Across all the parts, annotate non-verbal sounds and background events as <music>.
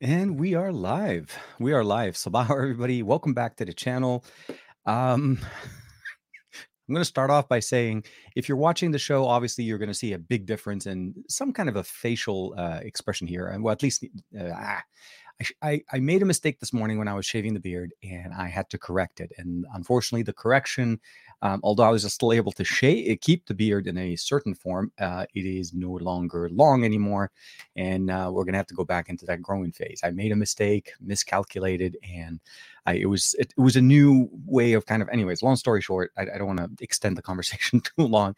And we are live. We are live. Sabah, <laughs> everybody. Welcome back to the channel. Um, <laughs> I'm going to start off by saying if you're watching the show, obviously you're going to see a big difference in some kind of a facial uh, expression here. And well, at least uh, ah, I, I, made a mistake this morning when I was shaving the beard and I had to correct it. And unfortunately, the correction, um, although I was still able to shave, eh, keep the beard in a certain form, uh, it is no longer long anymore. And uh, we're going to have to go back into that growing phase. I made a mistake, miscalculated, and I, it was it, it, was a new way of kind of, anyways, long story short, I, I don't want to extend the conversation <laughs> too long.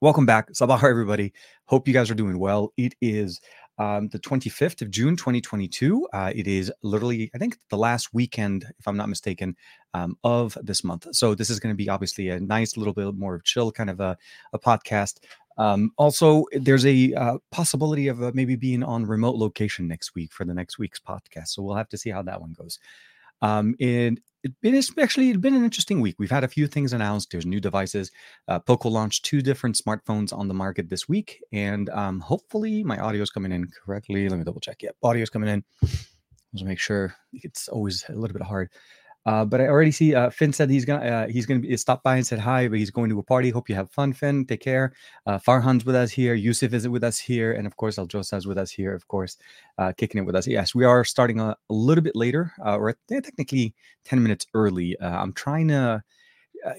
Welcome back. Sabah, everybody. Hope you guys are doing well. It is um, the 25th of June, 2022. Uh, it is literally, I think, the last weekend, if I'm not mistaken, um, of this month. So this is going to be obviously a nice little bit more of chill kind of a, a podcast. Um, also, there's a uh, possibility of uh, maybe being on remote location next week for the next week's podcast. So we'll have to see how that one goes. Um, and it's been especially it's been an interesting week. We've had a few things announced. There's new devices. Uh, Poco launched two different smartphones on the market this week, and um, hopefully my audio is coming in correctly. Let me double check. Yep, audio is coming in. Let's make sure. It's always a little bit hard. Uh, but I already see uh, Finn said he's gonna uh, he's gonna stop by and said hi, but he's going to a party. Hope you have fun, Finn. Take care. Uh, Farhan's with us here. Yusuf is with us here, and of course Aljosa is with us here. Of course, uh, kicking it with us. Yes, we are starting a, a little bit later. Uh, we're technically ten minutes early. I'm trying to. Uh,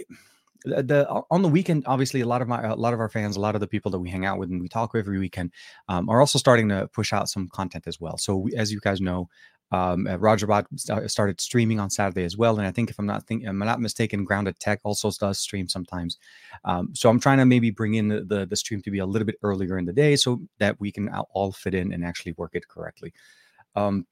the on the weekend obviously a lot of my a lot of our fans a lot of the people that we hang out with and we talk with every weekend um, are also starting to push out some content as well so we, as you guys know um, uh, Roger Bot started streaming on Saturday as well, and I think if I'm not think I'm not mistaken, Grounded Tech also does stream sometimes. Um, so I'm trying to maybe bring in the, the, the stream to be a little bit earlier in the day so that we can all fit in and actually work it correctly. Um,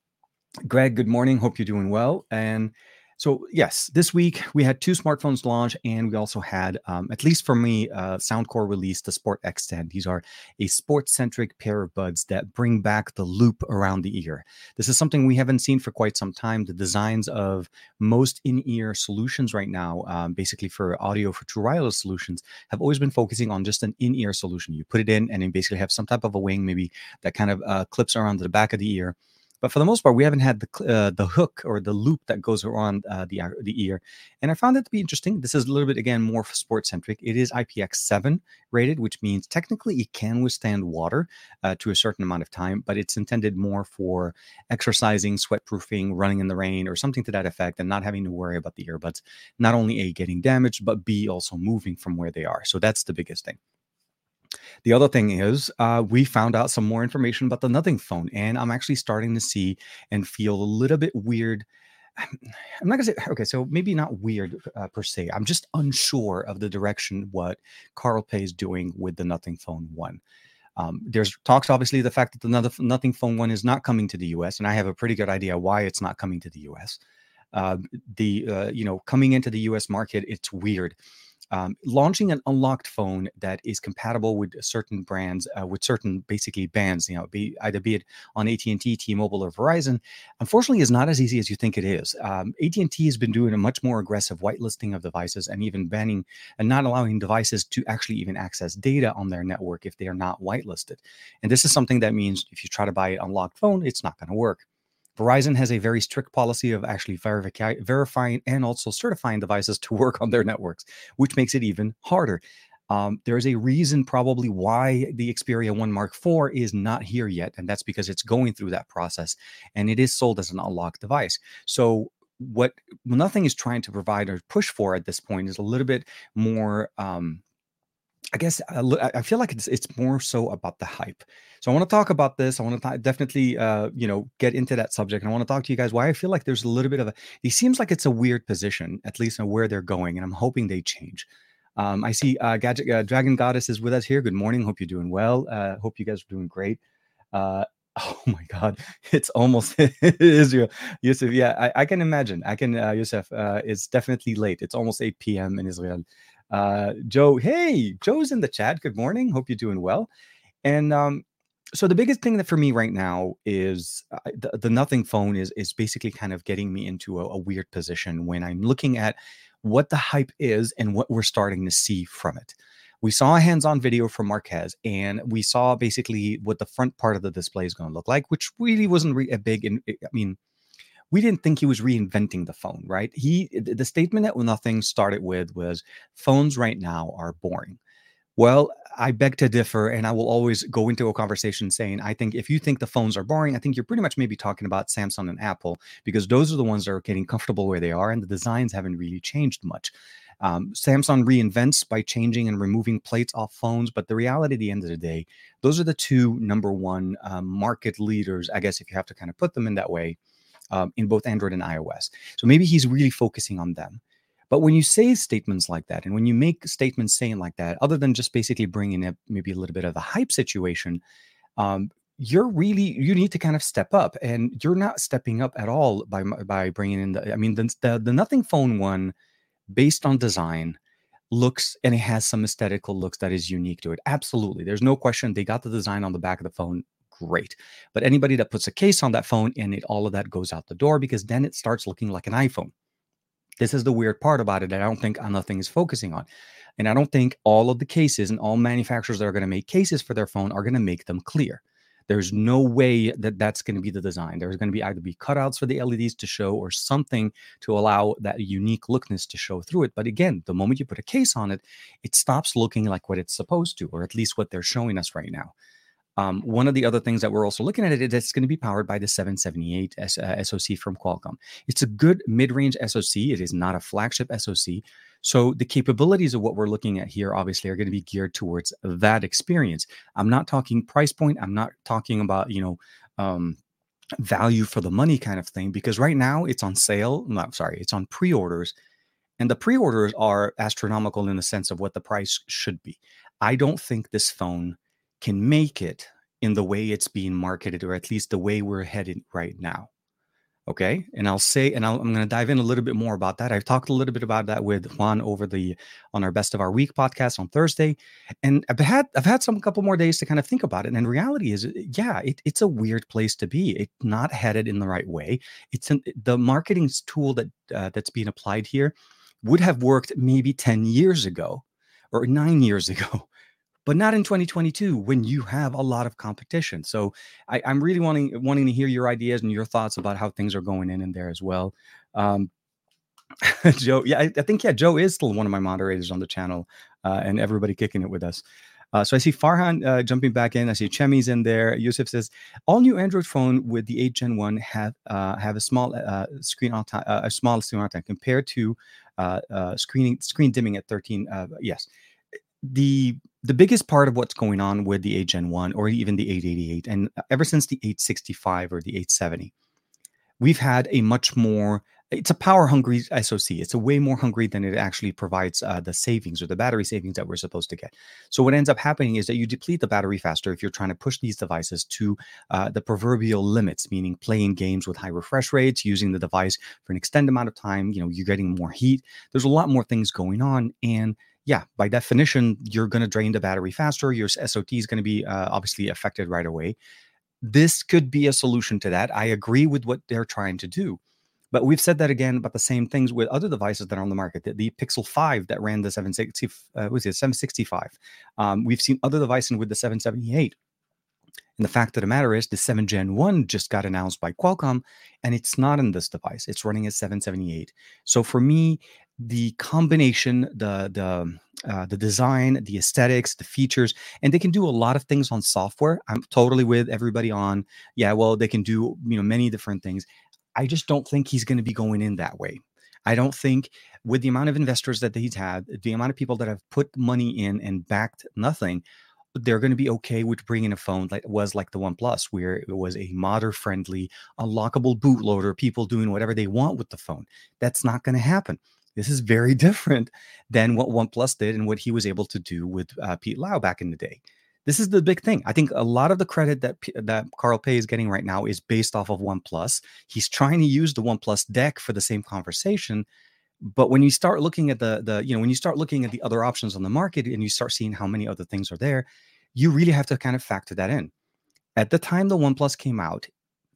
Greg, good morning. Hope you're doing well. And so yes, this week we had two smartphones launch, and we also had, um, at least for me, uh, Soundcore released the Sport X10. These are a sports-centric pair of buds that bring back the loop around the ear. This is something we haven't seen for quite some time. The designs of most in-ear solutions right now, um, basically for audio for true wireless solutions, have always been focusing on just an in-ear solution. You put it in, and then basically have some type of a wing, maybe that kind of uh, clips around the back of the ear but for the most part, we haven't had the uh, the hook or the loop that goes around uh, the the ear. And I found it to be interesting. This is a little bit again more sports centric. It is IPX7 rated, which means technically it can withstand water uh, to a certain amount of time, but it's intended more for exercising, sweat proofing, running in the rain, or something to that effect, and not having to worry about the earbuds not only a getting damaged, but b also moving from where they are. So that's the biggest thing. The other thing is, uh, we found out some more information about the Nothing phone, and I'm actually starting to see and feel a little bit weird. I'm not gonna say okay, so maybe not weird uh, per se. I'm just unsure of the direction what Carl Pei is doing with the Nothing Phone One. Um, there's talks, obviously, the fact that the Nothing Phone One is not coming to the U.S., and I have a pretty good idea why it's not coming to the U.S. Uh, the uh, you know coming into the U.S. market, it's weird um, launching an unlocked phone that is compatible with certain brands, uh, with certain basically bands, you know, be either be it on AT and T, T-Mobile, or Verizon, unfortunately, is not as easy as you think it is. Um, AT and T has been doing a much more aggressive whitelisting of devices and even banning and not allowing devices to actually even access data on their network if they are not whitelisted. And this is something that means if you try to buy an unlocked phone, it's not going to work. Verizon has a very strict policy of actually verifi- verifying and also certifying devices to work on their networks, which makes it even harder. Um, there's a reason probably why the Xperia 1 Mark IV is not here yet, and that's because it's going through that process and it is sold as an unlocked device. So what nothing is trying to provide or push for at this point is a little bit more um, I guess I feel like it's it's more so about the hype. So I want to talk about this. I want to definitely uh, you know get into that subject, and I want to talk to you guys why I feel like there's a little bit of a. It seems like it's a weird position, at least on where they're going, and I'm hoping they change. Um, I see uh, Gadget uh, Dragon Goddess is with us here. Good morning. Hope you're doing well. Uh, hope you guys are doing great. Uh, <laughs> oh my God, it's almost <laughs> Israel. Yusuf, yeah, I, I, can imagine. I can. Uh, Yusuf, uh, it's definitely late. It's almost 8 p.m. in Israel. Uh, Joe, hey, Joe's in the chat. Good morning. Hope you're doing well. And um, so the biggest thing that for me right now is uh, the, the, nothing phone is is basically kind of getting me into a, a weird position when I'm looking at what the hype is and what we're starting to see from it. we saw a hands-on video from Marques, and we saw basically what the front part of the display is going to look like, which really wasn't re- a big. In, I mean, we didn't think he was reinventing the phone, right? He the statement that nothing started with was phones right now are boring. Well, I beg to differ, and I will always go into a conversation saying, I think if you think the phones are boring, I think you're pretty much maybe talking about Samsung and Apple because those are the ones that are getting comfortable where they are, and the designs haven't really changed much. Um, Samsung reinvents by changing and removing plates off phones, but the reality at the end of the day, those are the two number one um, market leaders, I guess, if you have to kind of put them in that way, um, in both Android and iOS. So maybe he's really focusing on them. But when you say statements like that, and when you make statements saying like that, other than just basically bringing up maybe a little bit of a hype situation, um, you're really you need to kind of step up, and you're not stepping up at all by by bringing in the. I mean, the the, the Nothing Phone one, based on design, looks and it has some aesthetical looks that is unique to it. Absolutely, there's no question. They got the design on the back of the phone great. But anybody that puts a case on that phone and it all of that goes out the door because then it starts looking like an iPhone. This is the weird part about it that I don't think nothing is focusing on. And I don't think all of the cases and all manufacturers that are going to make cases for their phone are going to make them clear. There's no way that that's going to be the design. There's going to be either be cutouts for the LEDs to show or something to allow that unique lookness to show through it. But again, the moment you put a case on it, it stops looking like what it's supposed to, or at least what they're showing us right now. Um, one of the other things that we're also looking at it is it's going to be powered by the 778 S- uh, SoC from Qualcomm. It's a good mid-range SoC. It is not a flagship SoC. So the capabilities of what we're looking at here obviously are going to be geared towards that experience. I'm not talking price point. I'm not talking about you know um, value for the money kind of thing because right now it's on sale. No, sorry, it's on pre-orders, and the pre-orders are astronomical in the sense of what the price should be. I don't think this phone can make it in the way it's being marketed, or at least the way we're headed right now. Okay. And I'll say, and i am going to dive in a little bit more about that. I've talked a little bit about that with Juan over the, on our best of our week podcast on Thursday. And I've had, I've had some couple more days to kind of think about it. And reality is, yeah, it, it's a weird place to be. It's not headed in the right way. It's an, the marketing tool that, uh, that's being applied here would have worked maybe 10 years ago or nine years <laughs> ago but not in 2022 when you have a lot of competition. So I, am really wanting wanting to hear your ideas and your thoughts about how things are going in in there as well. Um, <laughs> Joe, yeah, I, I, think yeah, Joe is still one of my moderators on the channel, uh, and everybody kicking it with us. Uh, so I see Farhan uh, jumping back in. I see Chemi's in there. Yusuf says all new Android phone with the 8 Gen 1 have uh, have a small uh, screen on time, uh, a small screen on time compared to screening screen dimming at 13. yes, the the biggest part of what's going on with the 8 Gen 1 or even the 888, and ever since the 865 or the 870, we've had a much more it's a power hungry SoC. It's a way more hungry than it actually provides uh, the savings or the battery savings that we're supposed to get. So what ends up happening is that you deplete the battery faster if you're trying to push these devices to uh, the proverbial limits, meaning playing games with high refresh rates, using the device for an extended amount of time. You know, you're getting more heat. There's a lot more things going on, and yeah, by definition, you're going to drain the battery faster. Your SOT is going to be uh, obviously affected right away. This could be a solution to that. I agree with what they're trying to do. But we've said that again about the same things with other devices that are on the market. The, the Pixel 5 that ran the 760, uh, was it 765. Um, we've seen other devices with the 778. And the fact of the matter is, the 7 Gen 1 just got announced by Qualcomm, and it's not in this device. It's running at 778. So for me, the combination, the the uh, the design, the aesthetics, the features, and they can do a lot of things on software. I'm totally with everybody on. Yeah, well, they can do you know many different things. I just don't think he's going to be going in that way. I don't think with the amount of investors that he's had, the amount of people that have put money in and backed nothing, they're going to be okay with bringing a phone like was like the OnePlus, where it was a modder friendly, unlockable bootloader, people doing whatever they want with the phone. That's not going to happen. This is very <laughs> different than what OnePlus did and what he was able to do with uh, Pete Lau back in the day. This is the big thing. I think a lot of the credit that that Carl Pei is getting right now is based off of OnePlus. He's trying to use the OnePlus deck for the same conversation, but when you start looking at the the you know when you start looking at the other options on the market and you start seeing how many other things are there, you really have to kind of factor that in. At the time the OnePlus came out,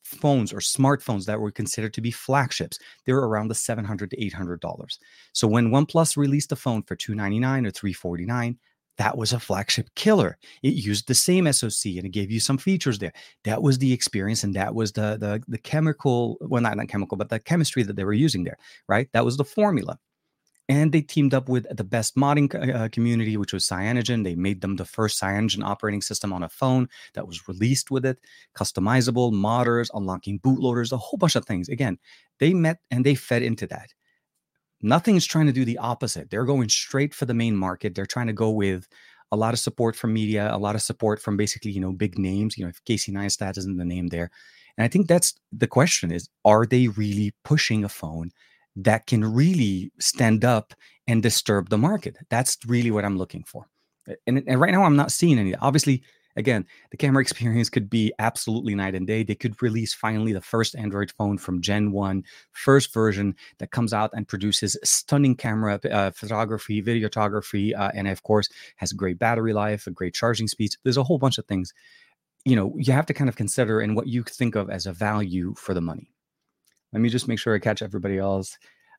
phones or smartphones that were considered to be flagships, they were around the 700 to 800 dollars. So when OnePlus released a phone for 299 or 349, that was a flagship killer. It used the same SoC and it gave you some features there. That was the experience, and that was the the the chemical, well, not not chemical, but the chemistry that they were using there, right? That was the formula. And they teamed up with the best modding uh, community, which was Cyanogen. They made them the first Cyanogen operating system on a phone that was released with it, customizable, modders, unlocking bootloaders, a whole bunch of things. Again, they met and they fed into that. Nothing's trying to do the opposite. They're going straight for the main market. They're trying to go with a lot of support from media, a lot of support from basically, you know, big names. You know, if Casey Neistat isn't the name there. And I think that's the question is, are they really pushing a phone that can really stand up and disturb the market. That's really what I'm looking for. And, and, right now, I'm not seeing any. Obviously, again, the camera <laughs> experience could be absolutely night and day. They could release finally the first Android phone from Gen 1, first version that comes out and produces stunning camera uh, photography, videography, uh, and of course, has great battery life, a great charging speeds. There's a whole bunch of things. You know, you have to kind of consider in what you think of as a value for the money. Let me just make sure I catch everybody else.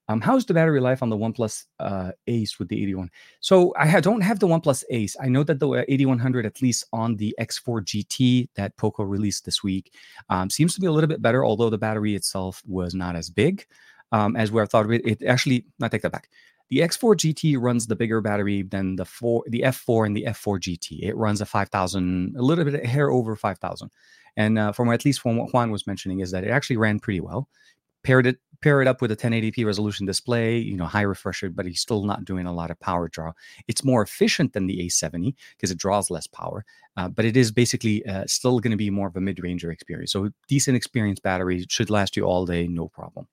Um, how's the battery life on the OnePlus uh, Ace with the 81? So I don't have the OnePlus Ace. I know that the uh, 8100, at least on the X4 GT that Poco released this week, um, seems to be a little bit better, although the battery itself was not as big um, as I thought of it. It actually, I take that back. The X4 GT runs the bigger battery than the four, the F4 and the F4 GT. It runs a 5,000, a little bit hair over 5,000. And uh, from at least from what Juan was mentioning, is that it actually ran pretty well paired it pair it up with a 1080p resolution display, you know, high refresh rate, but he's still not doing a lot of power draw. It's more efficient than the 870 because it draws less power, uh, but it is basically uh, still going to be more of a mid-ranger experience. So decent experience battery should last you all day, no problem.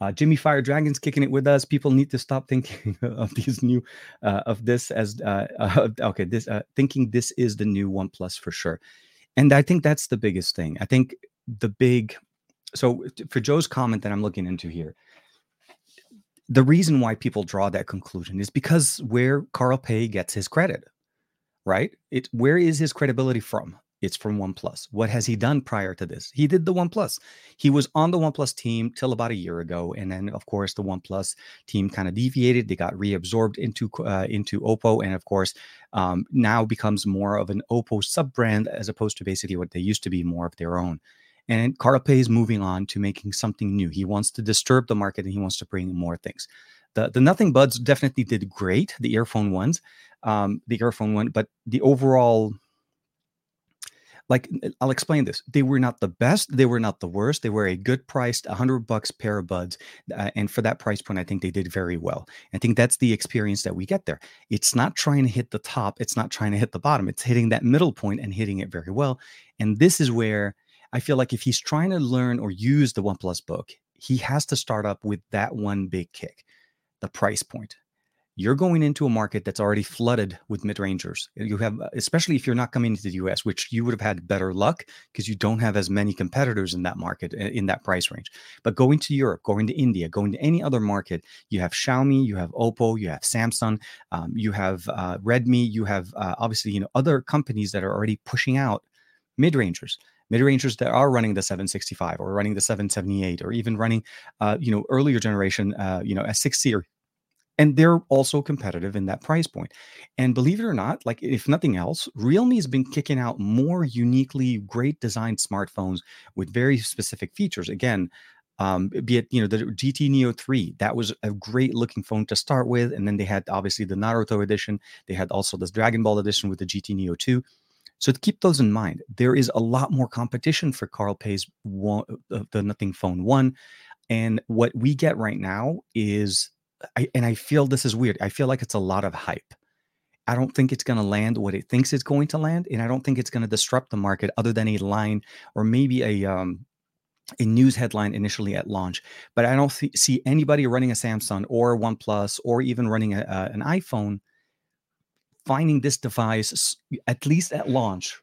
Uh, Jimmy Fire Dragons kicking it with us. People need to stop thinking <laughs> of these new, uh, of this as uh, uh, okay, this thinking this is the new OnePlus for sure, and I think that's the biggest thing. I think the big so for Joe's comment that I'm looking into here, the reason why people draw that conclusion is because where Carl Pei gets his credit, right? It where is his credibility from? It's from OnePlus. What has he done prior to this? He did the OnePlus. He was on the OnePlus team till about a year ago, and then of course the OnePlus team kind of deviated. They got reabsorbed into uh, into Oppo, and of course um, now becomes more of an Oppo sub brand as opposed to basically what they used to be more of their own. And Carl Pei is moving on to making something new. He wants to disturb the market and he wants to bring more things. The, the Nothing Buds definitely did great, the earphone ones, um, the earphone one, but the overall, like I'll explain this. They were not the best, they were not the worst. They were a good priced, 100 bucks pair of buds. Uh, and for that price point, I think they did very well. I think that's the experience that we get there. It's not trying to hit the top, it's not trying to hit the bottom. It's hitting that middle point and hitting it very well. And this is where I feel like if he's trying to learn or use the OnePlus book, he has to start up with that one big kick, the price point. You're going into a market that's already flooded with mid rangers. You have, especially if you're not coming into the US, which you would have had better luck because you don't have as many competitors in that market in that price range. But going to Europe, going to India, going to any other market, you have Xiaomi, you have Oppo, you have Samsung, um, you have uh, Redmi, you have uh, obviously you know other companies that are already pushing out mid rangers mid-rangers that are running the 765 or running the 778 or even running uh, you know earlier generation uh, you know s6 series. And they're also competitive in that price point. point and believe it or not like if nothing else realme has been kicking out more uniquely great designed smartphones with very specific features. Again um, be it you know the GT Neo 3 that was a great looking phone to start with. And then they had obviously the Naruto edition. They had also this Dragon Ball edition with the GT Neo 2 so to keep those in mind, there is a lot more competition for Carl Pei's one, uh, the Nothing Phone One, and what we get right now is, I, and I feel this is weird. I feel like it's a lot of hype. I don't think it's going to land what it thinks it's going to land, and I don't think it's going to disrupt the market other than a line or maybe a um, a news headline initially at launch. But I don't see anybody running a Samsung or OnePlus or even running a, uh, an iPhone finding this device, at least at launch,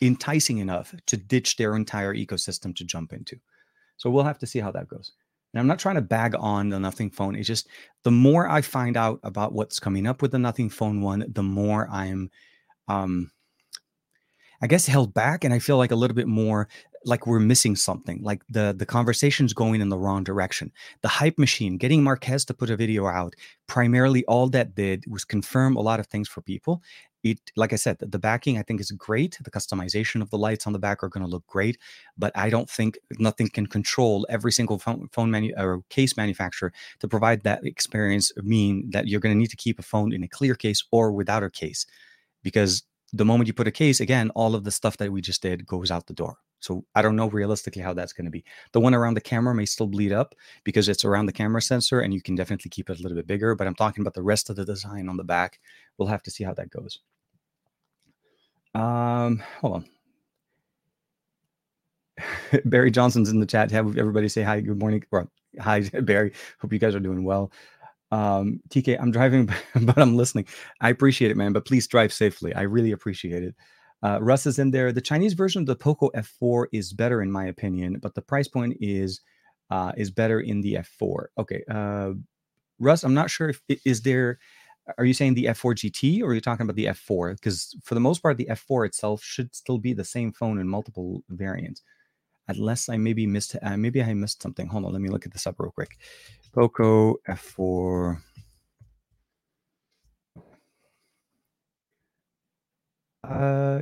enticing enough to ditch their entire ecosystem to jump into. So we'll have to see how that goes. And I'm not trying to bag on the Nothing Phone. It's just the more I find out about what's coming up with the Nothing Phone one, the more I'm, um, I guess held back, and I feel like a little bit more like we're missing something. Like the the conversation's going in the wrong direction. The hype machine, getting marques to put a video out, primarily all that did was confirm a lot of things for people. It, like I said, the, backing I think is great. The customization of the lights on the back are going to look great, but I don't think nothing can control every single phone, phone manu- or case manufacturer to provide that experience. Mean that you're going to need to keep a phone in a clear case or without a case, because the moment you put a case, again, all of the stuff that we just did goes out the door. So I don't know realistically how that's going to be. The one around the camera may still bleed up because it's around the camera sensor and you can definitely keep it a little bit bigger. But I'm talking about the rest of the design on the back. We'll have to see how that goes. Um, hold on. <laughs> Barry Johnson's in the chat. Have everybody say hi, good morning. Well, hi, <laughs> Barry. Hope you guys are doing well. Um, TK, I'm driving, <laughs> but I'm listening. I appreciate it, man. But please drive safely. I really appreciate it. Uh, Russ is in there. The Chinese version of the Poco F4 is better in my opinion, but the price point is uh, is better in the F4. Okay, uh, Russ, I'm not sure if is there. Are you saying the F4 GT or are you talking about the F4? Because for the most part, the F4 itself should still be the same phone in multiple variants, unless I maybe missed. Uh, maybe I missed something. Hold on, let me look at this up real quick. Poco F4. Uh,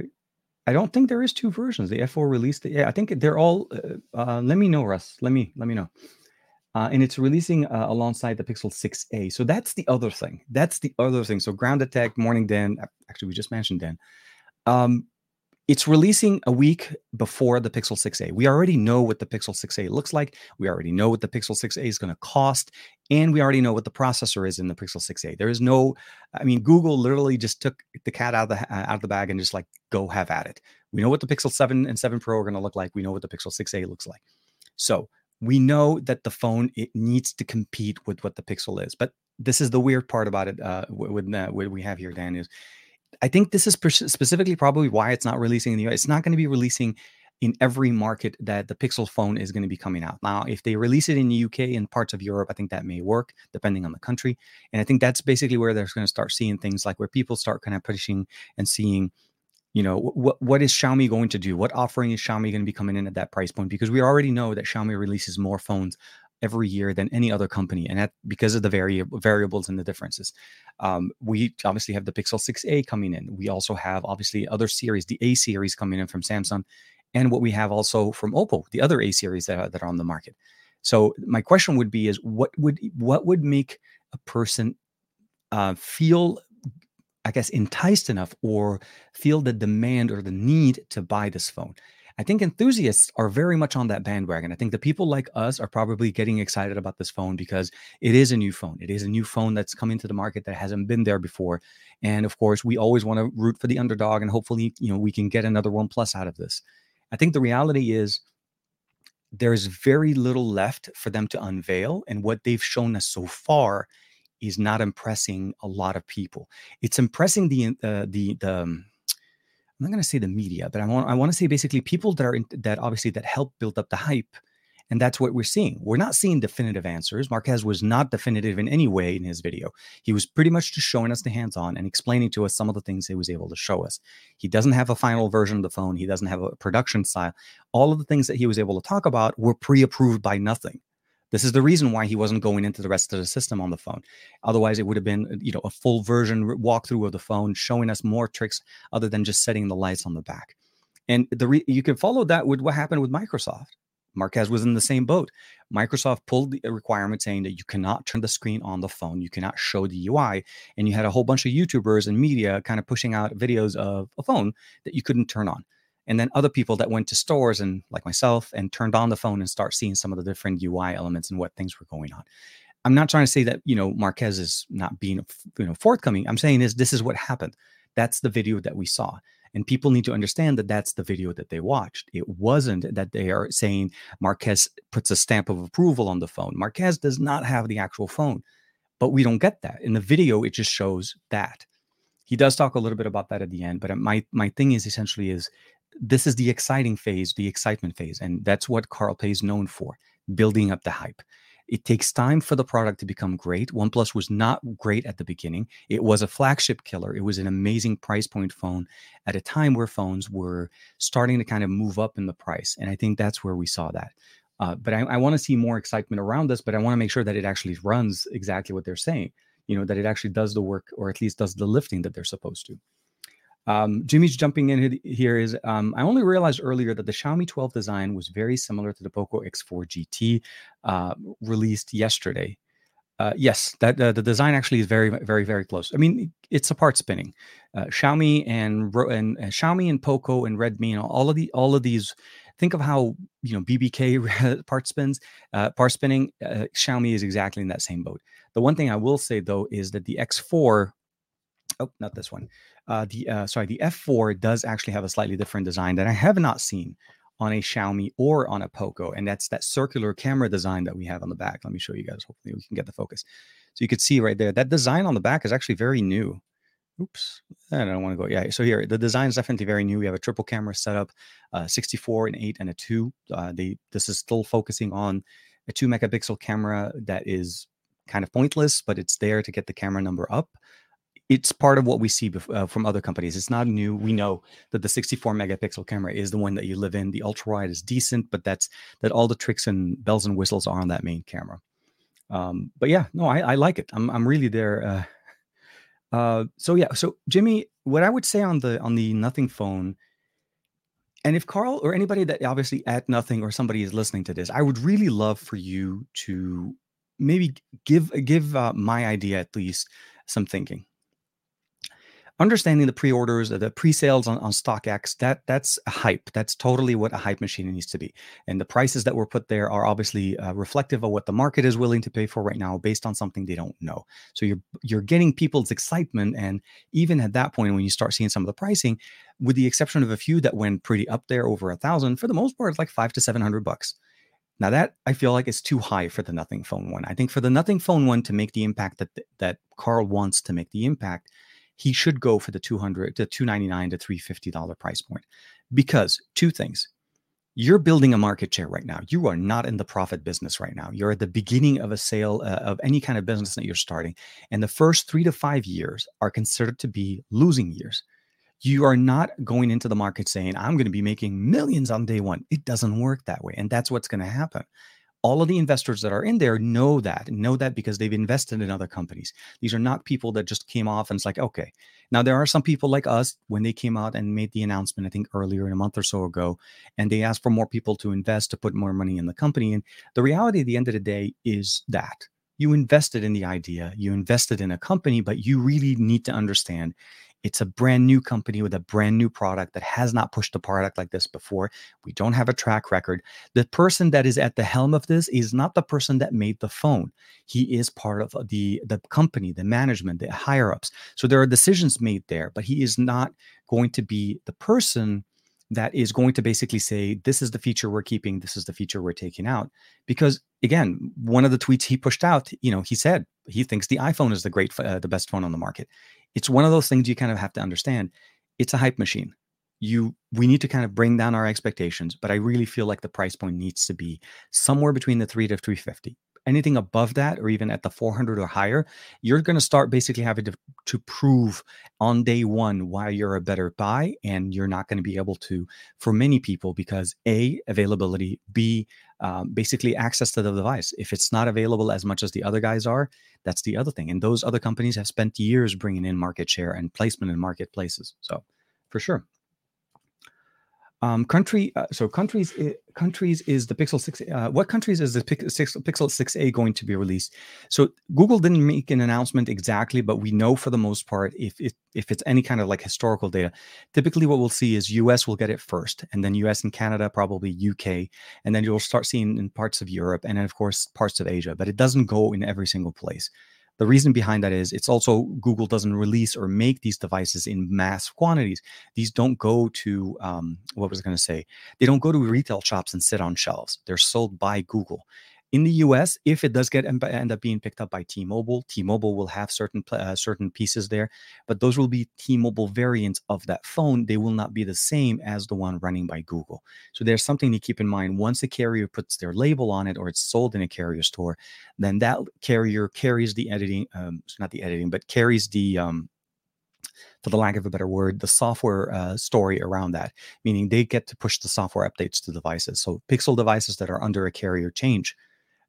I don't think there is two versions. The F4 released. Yeah, I think they're all. Uh, uh, let me know, Russ. Let me let me know. Uh, and it's releasing uh, alongside the Pixel 6a. So that's the other thing. That's the other thing. So Grounded Tech, Morning Dan. Actually, we just mentioned Dan. Um, it's releasing a week before the Pixel 6a. We already know what the Pixel 6a looks like. We already know what the Pixel 6a is going to cost. And we already know what the processor is in the Pixel 6a. There is no, I mean, Google literally just took the cat out of the, out of the bag and just like, go have at it. We know what the Pixel 7 and 7 Pro are going to look like. We know what the Pixel 6a looks like. So we know that the phone, it needs to compete with what the Pixel is. But this is the weird part about it uh, with, uh, what we have here, Dan, is I think this is specifically probably why it's not releasing in the US. It's not going to be releasing in every market that the Pixel phone is going to be coming out. Now, if they release it in the UK and parts of Europe, I think that may work depending on the country. And I think that's basically where they're going to start seeing things like where people start kind of pushing and seeing, you know, what what is Xiaomi going to do? What offering is Xiaomi going to be coming in at that price point? Because we already know that Xiaomi releases more phones every year than any other company, and that because of the vari- variables and the differences. Um, we obviously have the Pixel 6a coming in. We also have obviously other series, the A series coming in from Samsung, and what we have also from Oppo, the other A series that are, that are on the market. So my question would be: Is what would what would make a person uh, feel I guess, enticed enough or feel the demand or the need to buy this phone. I think enthusiasts are very much on that bandwagon. I think the people like us are probably getting excited about this phone because it is a new phone. It is a new phone that's coming to the market that hasn't been there before. And of course, we always want to root for the underdog and hopefully, you know, we can get another one plus out of this. I think the reality is there's very little left for them to unveil and what they've shown us so far is not impressing a lot of people. It's impressing the uh, the the um, I'm not going to say the media, but I want I want to say basically people that are in, that obviously that help build up the hype, and that's what we're seeing. We're not seeing definitive answers. Marques was not definitive in any way in his video. He was pretty much just showing us the hands-on and explaining to us some of the things he was able to show us. He doesn't have a final version of the phone. He doesn't have a production style. All of the things that he was able to talk about were pre-approved by nothing. This is the reason why he wasn't going into the rest of the system on the phone. Otherwise, it would have been, you know, a full version walkthrough of the phone, showing us more tricks other than just setting the lights on the back. And the re- you can follow that with what happened with Microsoft. Marques was in the same boat. Microsoft pulled the requirement saying that you cannot turn the screen on the phone, you cannot show the UI, and you had a whole bunch of YouTubers and media kind of pushing out videos of a phone that you couldn't turn on and then other people that went to stores and like myself and turned on the phone and start seeing some of the different UI elements and what things were going on. I'm not trying to say that you know Marques is not being you know forthcoming. I'm saying is this is what happened. That's the video that we saw. And people need to understand that that's the video that they watched. It wasn't that they are saying Marques puts a stamp of approval on the phone. Marques does not have the actual phone, but we don't get that. In the video, it just shows that. He does talk a little bit about that at the end, but my my thing is essentially is this is the exciting phase, the excitement phase. And that's what Carl Pei is known for, building up the hype. It takes time for the product to become great. OnePlus was not great at the beginning. It was a flagship killer. It was an amazing price point phone at a time where phones were starting to kind of move up in the price. And I think that's where we saw that. Uh, but I, I want to see more excitement around this, but I want to make sure that it actually runs exactly what they're saying, you know, that it actually does the work or at least does the lifting that they're supposed to. Um, Jimmy's jumping in here is um, I only realized earlier that the Xiaomi 12 design was very similar to the Poco X4 GT uh, released yesterday. Uh, yes, that uh, the design actually is very, very, very close. I mean, it's a part spinning. Uh, Xiaomi and and Xiaomi and Poco and Redmi and all of the all of these. Think of how you know BBK <laughs> part spins, uh, part spinning. Uh, Xiaomi is exactly in that same boat. The one thing I will say though is that the X4 oh, not this one. Uh, the uh, sorry, the F4 does actually have a slightly different design that I have not seen on a Xiaomi or on a Poco, and that's that circular camera design that we have on the back. Let me show you guys. Hopefully, we can get the focus. So you can see right there that design on the back is actually very new. Oops, I don't want to go. Yeah, so here the design is definitely very new. We have a triple camera setup, uh, 64 and 8 and a 2. Uh, they this is still focusing on a 2 megapixel camera that is kind of pointless, but it's there to get the camera number up it's part of what we see bef- uh, from other companies. It's not new. We know that the 64 megapixel camera is the one that you live in. The ultra wide is decent, but that's that all the tricks and bells and whistles are on that main camera. Um, but yeah, no, I, I, like it. I'm I'm really there. Uh, <laughs> uh, so yeah, so Jimmy, what I would say on the on the Nothing phone, and if Carl or anybody that obviously at Nothing or somebody is listening to this, I would really love for you to maybe give give uh, my idea at least some thinking understanding the pre-orders, the pre-sales on, on StockX, that that's a hype. That's totally what a hype machine needs to be. And the prices that were put there are obviously uh, reflective of what the market is willing to pay for right now, based on something they don't know. So you're you're getting people's excitement, and even at that point, when you start seeing some of the pricing, with the exception of a few that went pretty up there over a thousand, for the most part, it's like five to seven hundred bucks. Now that I feel like is too high for the Nothing Phone one. I think for the Nothing Phone one to make the impact that that Carl wants to make the impact he should go for the 200 to 299 to 350 dollar price point. Because two things you're building a market share right now. You are not in the profit business right now. You're at the beginning of a sale uh, of any kind of business that you're starting and the first 3 to 5 years are considered to be losing years. You are not going into the market saying i'm going to be making millions on day 1 it doesn't work that way and that's what's going to happen all of the investors that are in there know that know that because they've invested in other companies. These are not people that just came off and it's like okay. Now there are some people like us when they came out and made the announcement i think earlier in a month or so ago and they asked for more people to invest to put more money in the company and the reality at the end of the day is that you invested in the idea you invested in a company but you really need to understand it's a brand new company with a brand new product that has not pushed a product like this before. We don't have a track record. The person that is at the helm of this is not the person that made the phone. He is part of the, the company, the management, the higher ups. So there are decisions made there, but he is not going to be the person that is going to basically say this is the feature we're keeping this is the feature we're taking out because again one of the tweets he pushed out you know he said he thinks the iphone is the great uh, the best phone on the market it's one of those things you kind of have to understand it's a hype machine. You we need to kind of bring down our expectations but i really feel like the price point needs to be somewhere between the 3 to 350 anything above that or even at the 400 or higher you're going to start basically having to, to prove on day one why you're a better buy and you're not going to be able to for many people because a availability b um, basically access to the device. If it's not available as much as the other guys are that's the other thing. And those other companies have spent years bringing in market share and placement in marketplaces. So for sure um, country, uh, so countries, countries is the Pixel Six. Uh, what countries is the Pixel Six A going to be released? So Google didn't make an announcement exactly, but we know for the most part, if if if it's any kind of like historical data, typically what we'll see is U.S. will get it first, and then U.S. and Canada, probably U.K., and then you'll start seeing in parts of Europe, and then of course parts of Asia. But it doesn't go in every single place. The reason behind that is it's also Google doesn't release or make these devices in mass quantities. These don't go to um, what was I going to say? They don't go to retail shops and sit on shelves. They're sold by Google. In the US, if it does get end up being picked up by T-Mobile, T-Mobile will have certain uh, certain pieces there, but those will be T-Mobile variants of that phone. They will not be the same as the one running by Google. So there's something to keep in mind. Once a carrier puts their label on it or it's sold in a carrier store, then that carrier carries the editing, um, not the editing, but carries the um, for the lack of a better word, the software uh, story around that, meaning they get to push the software updates to devices. So Pixel devices that are under a carrier change.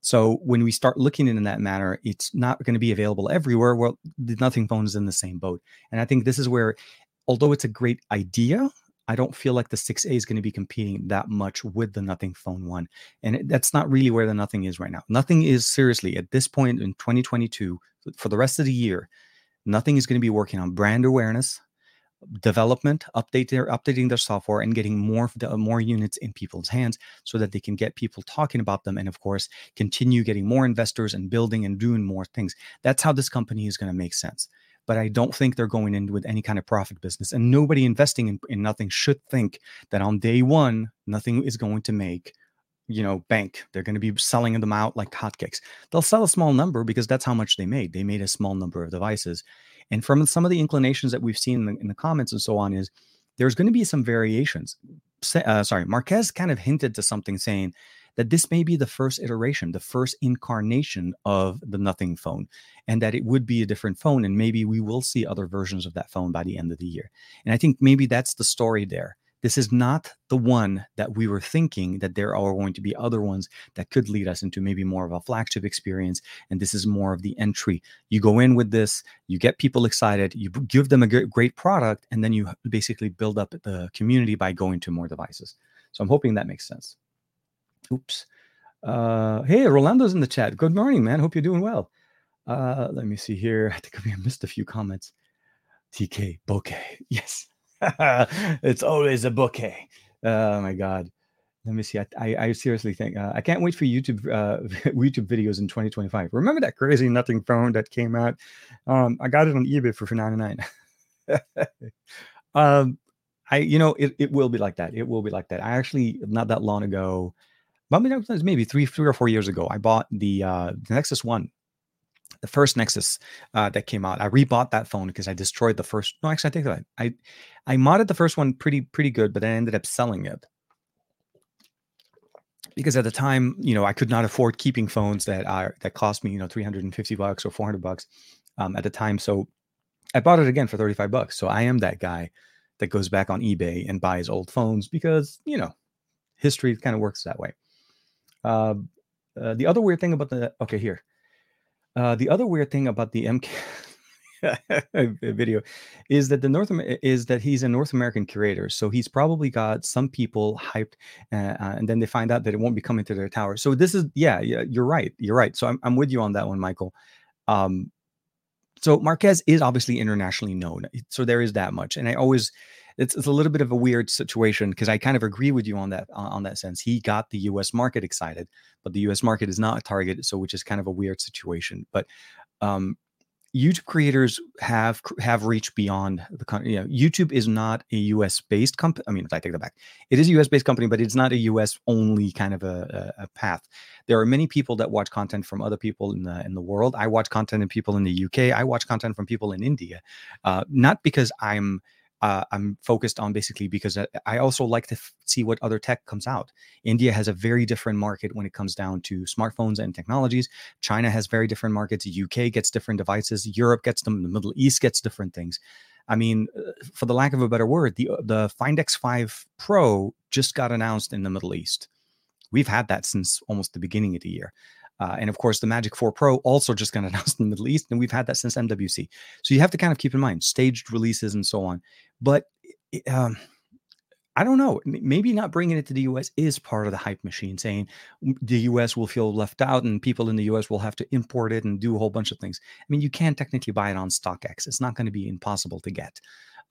So when we start looking in that manner, it's not going to be available everywhere. Well, the Nothing phone is in the same boat, and I think this is where, although it's a great idea, I don't feel like the 6A is going to be competing that much with the Nothing Phone 1. And that's not really where the Nothing is right now. Nothing is seriously at this point in 2022, for the rest of the year, Nothing is going to be working on brand awareness, development, update their updating their software, and getting more the uh, more units in people's hands so that they can get people talking about them, and of course, continue getting more investors and building and doing more things. That's how this company is going to make sense. But I don't think they're going in with any kind of profit business, and nobody investing in, in nothing should think that on day one nothing is going to make you know, bank. They're going to be selling them out like hotcakes. They'll sell a small number because that's how much they made. They made a small number of devices. And from some of the inclinations that we've seen in the, in the comments and so on, is there's going to be some variations. Uh, sorry, Marques kind of hinted to something saying that this may be the first iteration, the first incarnation of the Nothing phone, and that it would be a different phone. And maybe we will see other versions of that phone by the end of the year. And I think maybe that's the story there this is not the one that we were thinking that there are going to be other ones that could lead us into maybe more of a flagship experience. And this is more of the entry. You go in with this, you get people excited, you give them a great product, and then you basically build up the community by going to more devices. So I'm hoping that makes sense. Oops. Uh, hey, Rolando's in the chat. Good morning, man. Hope you're doing well. Uh, let me see here. <laughs> I think I missed a few comments. TK bokeh. <laughs> Yes. <laughs> it's always a bouquet. Oh my god. Let me see. I, I, I seriously think uh, I can't wait for YouTube uh, <laughs> YouTube videos in 2025. Remember that crazy nothing phone that came out? Um, I got it on eBay for, for 99. <laughs> um, I you know it, it will be like that. It will be like that. I actually not that long ago, maybe three three or four years ago, I bought the uh, the Nexus One the first Nexus uh, that came out. I rebought that phone because I destroyed the first. No, actually, I think that I I modded the first one pretty pretty good, but I ended up selling it because at the time, you know, I could not afford keeping phones that are that cost me, you know, three hundred and fifty bucks or four hundred bucks um, at the time. So I bought it again for thirty five bucks. So I am that guy that goes back on eBay and buys old phones because you know history kind of works that way. Uh, uh, the other weird thing about the okay here uh, the other weird thing about the MK <laughs> video is that the North is that he's a North American curator, so he's probably got some people hyped, uh, uh, and then they find out that it won't be coming to their tower. So this is yeah, yeah, you're right, you're right. So I'm I'm with you on that one, Michael. Um, so Marques is obviously internationally known, so there is that much, and I always it's, it's a little bit of a weird situation because I kind of agree with you on that on that sense. He got the U.S. market excited, but the U.S. market is not a target, so which is kind of a weird situation. But um, YouTube creators have have reached beyond the country. You know, YouTube is not a U.S. based company. I mean, if I take that back. It is a U.S. based company, but it's not a U.S. only kind of a, a, path. There are many people that watch content from other people in the in the world. I watch content in people in the U.K. I watch content from people in India, uh, not because I'm uh, I'm focused on basically because I also like to f- see what other tech comes out. India has a very different market when it comes down to smartphones and technologies. China has very different markets. UK gets different devices. Europe gets them. The Middle East gets different things. I mean, uh, for the lack of a better word, the uh, the Find X5 Pro just got announced in the Middle East. We've had that since almost the beginning of the year. Uh, and of course, the Magic 4 Pro also just got <laughs> announced in the Middle East, and we've had that since MWC. So you have to kind of keep in mind staged releases and so on. But um, I don't know. Maybe not bringing it to the US is part of the hype machine, saying the US will feel left out and people in the US will have to import it and do a whole bunch of things. I mean, you can technically buy it on StockX, it's not going to be impossible to get.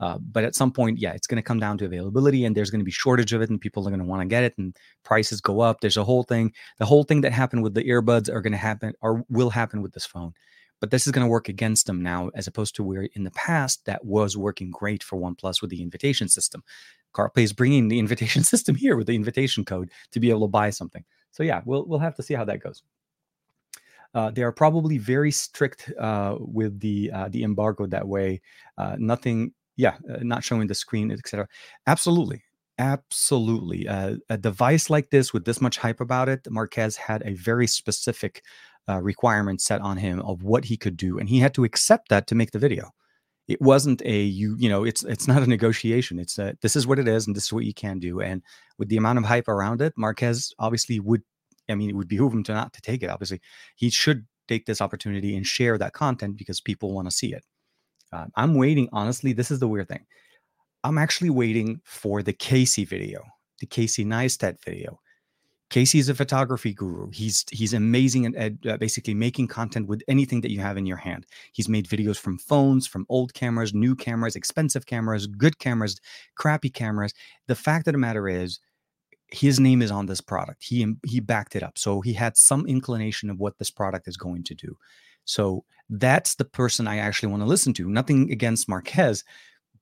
Uh, but at some point, yeah, it's going to come down to availability, and there's going to be shortage of it, and people are going to want to get it, and prices go up. There's a whole thing. The whole thing that happened with the earbuds are going to happen, or will happen with this phone. But this is going to work against them now, as opposed to where in the past that was working great for OnePlus with the invitation system. Carl Pei is bringing the <laughs> invitation system here with the invitation code to be able to buy something. So yeah, we'll we'll have to see how that goes. Uh, they are probably very strict uh, with the uh, the embargo that way. Uh, nothing, yeah, uh, not showing the screen, etc. Absolutely, absolutely. Uh, a device like this with this much hype about it, Marques had a very specific requirement set on him of what he could do, and he had to accept that to make the video. It wasn't a you, you know, it's it's not a negotiation. It's a this is what it is, and this is what you can do. And with the amount of hype around it, Marques obviously would I mean, it would behoove him to not to take it. Obviously, he should take this opportunity and share that content because people want to see it. Uh, I'm waiting. Honestly, this is the weird thing. I'm actually waiting for the Casey video, the Casey Neistat video. Casey is a photography guru. He's he's amazing at, at uh, basically making content with anything that you have in your hand. He's made videos from phones, from old cameras, new cameras, expensive cameras, good cameras, crappy cameras. The fact of the matter is, his name is on this product. He he backed it up. So he had some inclination of what this product is going to do. So that's the person I actually want to listen to. Nothing against Marques,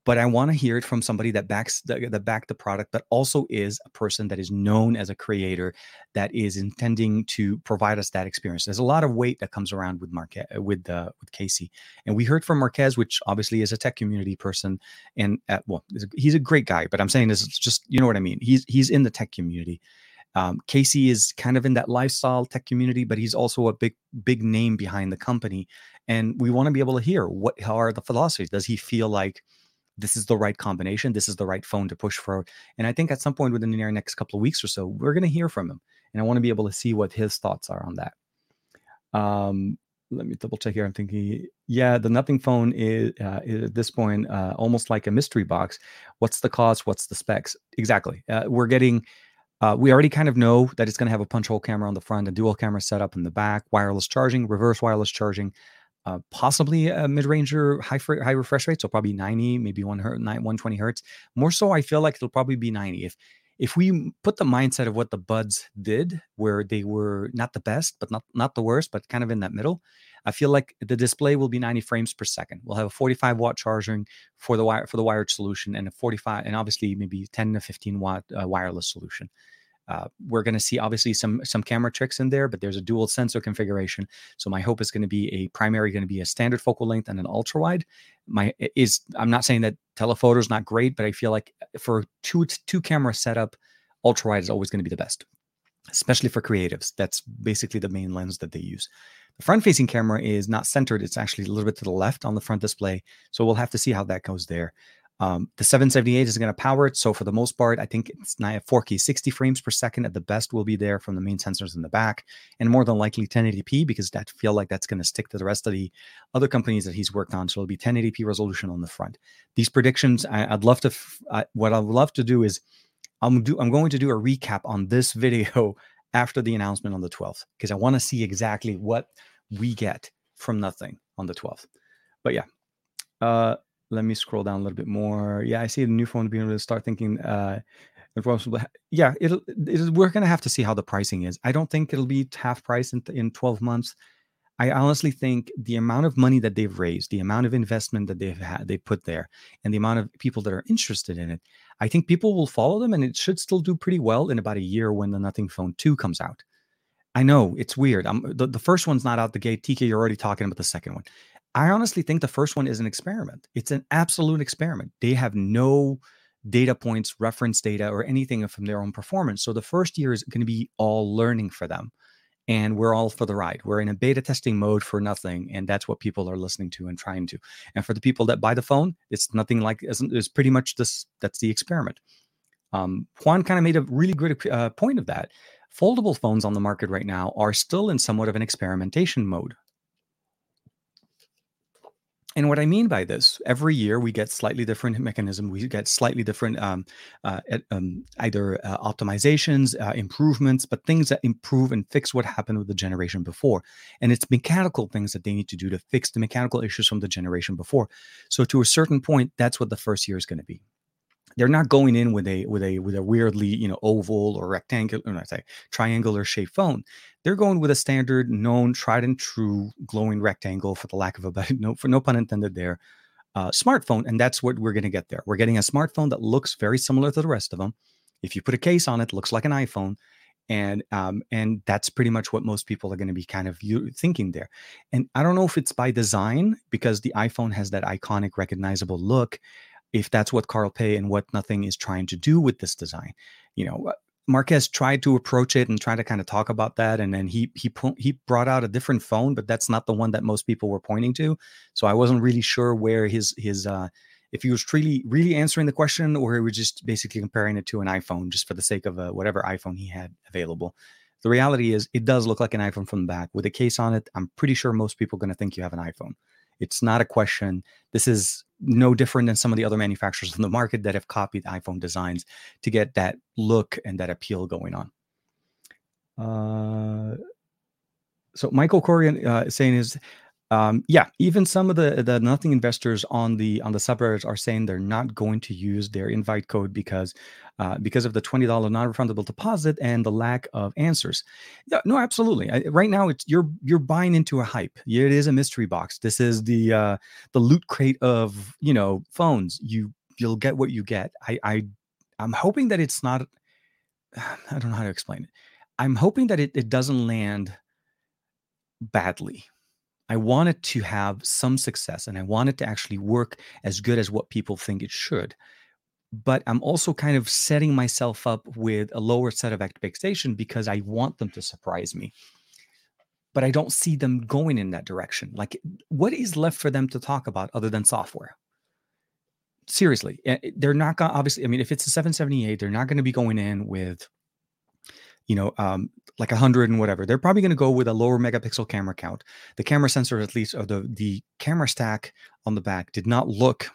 but I want to hear it from somebody that backs the, back the product, but also is a person that is known as a creator that is intending to provide us that experience. There's a lot of weight that comes around with Marques uh, with uh, with Casey, and we heard from Marques, which obviously is a tech community person, and at, well, he's a great guy. But I'm saying this is just you know what I mean. He's he's in the tech community. Um, Casey is kind of in that lifestyle tech community, but he's also a big, big name behind the company. And we want to be able to hear what how are the philosophies. Does he feel like this is the right combination. This is the right phone to push for. And I think at some point within the next couple of weeks or so, we're going to hear from him. And I want to be able to see what his thoughts are on that. Um, let me double check here. I'm thinking, yeah, the Nothing phone is, uh, is at this point uh, almost like a mystery box. What's the cost? What's the specs? Exactly. Uh, we're getting, uh, we already kind of know that it's going to have a punch hole camera on the front, a dual camera setup in the back, wireless charging, reverse wireless charging uh, possibly a mid-ranger high fr- high refresh rate, so probably 90, maybe 120 hertz. More so, I feel like it'll probably be 90. If if we put the mindset of what the buds did, where they were not the best, but not not the worst, but kind of in that middle, I feel like the display will be 90 frames per second. We'll have a 45 watt charging for the wire for the wired solution, and a 45, and obviously maybe 10 to 15 watt uh, wireless solution. Uh, we're going to see obviously some some camera tricks in there, but there's a dual sensor configuration. So my hope is going to be a primary, going to be a standard focal length and an ultra wide. My is I'm not saying that telephoto is not great, but I feel like uh, for two two camera setup, ultra wide is always going to be the best, especially for creatives. That's basically the main lens that they use. The front facing camera is not centered; it's actually a little bit to the left on the front display. So we'll have to see how that goes there. Um, the 778 is going to power it. So for the most part, I think it's 4K 60 frames per second at the best will be there from the main sensors in the back, and more than likely 1080p because that feel like that's going to stick to the rest of the other companies that he's worked on. So it'll be 1080p resolution on the front. These predictions, I, would love to. Uh, what I'd love to do is, I'm do I'm going to do a recap on this <laughs> video after the announcement on the 12th because I want to see exactly what we get from nothing on the 12th. But yeah. Uh, let me scroll down a little bit more. Yeah, I see the new phone being able to start thinking. Uh, yeah, it'll, it'll we're gonna have to see how the pricing is. I don't think it'll be half price in in 12 months. I honestly think the amount of money that they've raised, the amount of investment that they've had, they put there, and the amount of people that are interested in it, I think people will follow them, and it should still do pretty well in about a year when the Nothing Phone Two comes out. I know it's weird. I'm, the, the first one's not out the gate. TK, you're already talking about the second one. I honestly think the first one is an experiment. It's an absolute experiment. They have no data points, reference data, or anything from their own performance. So the first year is going to be all learning for them. And we're all for the ride. We're in a beta testing mode for nothing. And that's what people are listening to and trying to. And for the people that buy the phone, it's nothing like, it's pretty much this, that's the experiment. Um, Juan kind of made a really good uh, point of that. Foldable phones on the market right now are still in somewhat of an experimentation mode. And what I mean by this, every year we get slightly different mechanism. We get slightly different um, uh, um, either uh, optimizations, uh, improvements, but things that improve and fix what happened with the generation before. And it's mechanical things that they need to do to fix the mechanical issues from the generation before. So to a certain point, that's what the first year is going to be they're not going in with a with a with a weirdly you know oval or rectangular or not say triangular shaped phone they're going with a standard known tried and true glowing rectangle for the lack of a better <laughs> no for no pun intended there uh, smartphone and that's what we're going to get there we're getting a smartphone that looks very similar to the rest of them if you put a case on it, it looks like an iphone and um, and that's pretty much what most people are going to be kind of thinking there. And I don't know if it's by design because the iPhone has that iconic, recognizable look. If that's what Carl Pei and what Nothing is trying to do with this design, you know, uh, Marques tried to approach it and try to kind of talk about that, and then he he he brought out a different phone, but that's not the one that most people were pointing to. So I wasn't really sure where his his uh, if he was really really answering the question or he was just basically comparing it to an iphone just for the sake of uh, whatever iphone he had available. The reality is it does look like an iphone from the back. With a case on it i'm pretty sure most people are going to think you have an iphone. It's not a question. This is no different than some of the other manufacturers in the market that have copied iphone designs to get that look and that appeal going on. Uh, so Michael Corian uh, is saying is um, yeah, even some of the the nothing investors on the on the subreddit are saying they're not going to use their invite code because uh, because of the twenty dollar non refundable deposit and the lack of answers. Yeah, no, absolutely. I, right now, it's you're you're buying into a hype. It is a mystery box. This is the uh, the loot crate of you know phones. You you'll get what you get. I I I'm hoping that it's not. <sighs> I don't know how to explain it. I'm hoping that it, it doesn't land badly I wanted to have some success and I wanted to actually work as good as what people think it should. But I'm also kind of setting myself up with a lower set of expectation because I want them to surprise me. But I don't see them going in that direction. Like, what is left for them to talk about other than software? Seriously, eh, they're not going to obviously. I mean, if it's a 778, they're not going to be going in with you know, um, like a hundred and whatever. They're probably going to go with a lower megapixel camera count. The camera sensor, at least, or the the camera stack on the back, did not look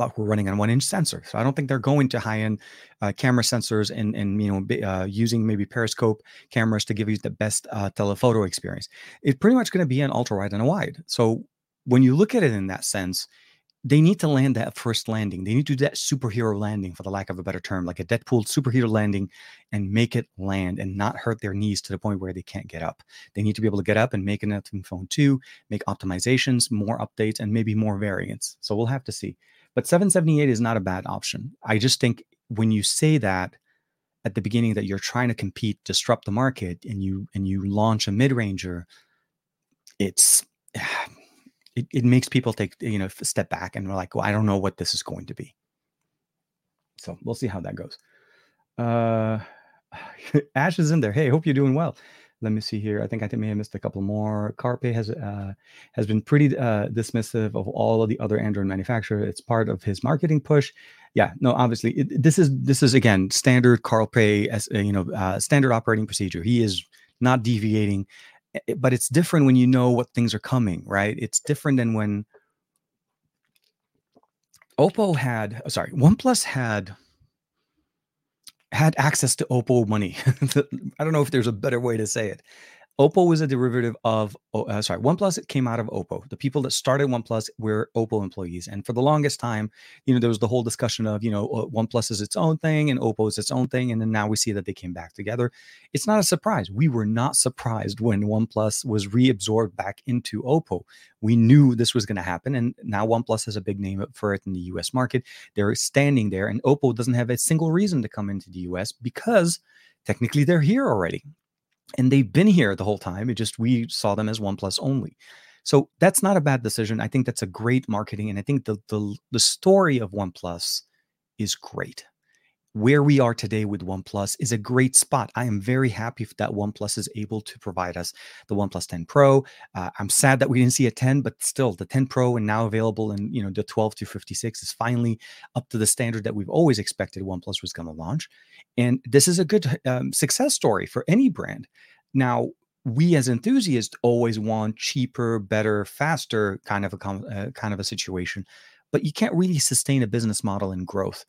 like we're running on one inch sensor. So I don't think they're going to high end uh, camera sensors and and you know uh, using maybe periscope cameras to give you the best uh, telephoto experience. It's pretty much going to be an ultra wide and a wide. So when you look at it in that sense, they need to land that first landing. They need to do that superhero landing, for the lack of a better term, like a Deadpool superhero landing, and make it land and not hurt their knees to the point where they can't get up. They need to be able to get up and make an phone 2, make optimizations, more updates, and maybe more variants. So we'll have to see. But 778 is not a bad option. I just think when you say that at the beginning that you're trying to compete, disrupt the market, and you and you launch a mid-ranger, it's <sighs> it, it makes people take you know step back and we're like well i don't know what this is going to be. So we'll see how that goes. Uh <laughs> ash is in there. Hey hope you're doing well. Let me see here. I think i may have missed a couple more. Carl Pei has uh has been pretty uh dismissive of all of the other android manufacturers. It's part of his marketing push. Yeah no obviously it, this is this is again standard Carl Pei as uh, you know uh, standard operating procedure. He is not deviating Eh, eh, but it's different when you know what things are coming, right? It's different than when Oppo had, oh, sorry, OnePlus had had access to Oppo money. <laughs> I don't know if there's a better way to say it. Oppo was a derivative of, uh, sorry, OnePlus it came out of Oppo. The people that started OnePlus were Oppo employees. And for the longest time, you know, there was the whole discussion of, you know, uh, OnePlus is its own thing and Oppo is its own thing. And then now we see that they came back together. It's not a surprise. We were not surprised when OnePlus was reabsorbed back into Oppo. We knew this was going to happen. And now OnePlus has a big name for it in the US market. They're standing there, and Oppo doesn't have a single reason to come into the US because technically they're here already and they've been here the whole time. It just we saw them as OnePlus only. So that's not a bad decision. I think that's a great marketing, and I think the the the story of OnePlus is great. Where we are today with OnePlus is a great spot. I am very happy that OnePlus is able to provide us the OnePlus 10 Pro. Uh, I'm sad that we didn't see a 10, but still, the 10 Pro and now available in you know the 12 to 56 is finally up to the standard that we've always expected OnePlus was going to launch. And this is a good um, success story for any brand. Now, we as enthusiasts always want cheaper, better, faster kind of a uh, kind of a situation, but you can't really sustain a business model in growth.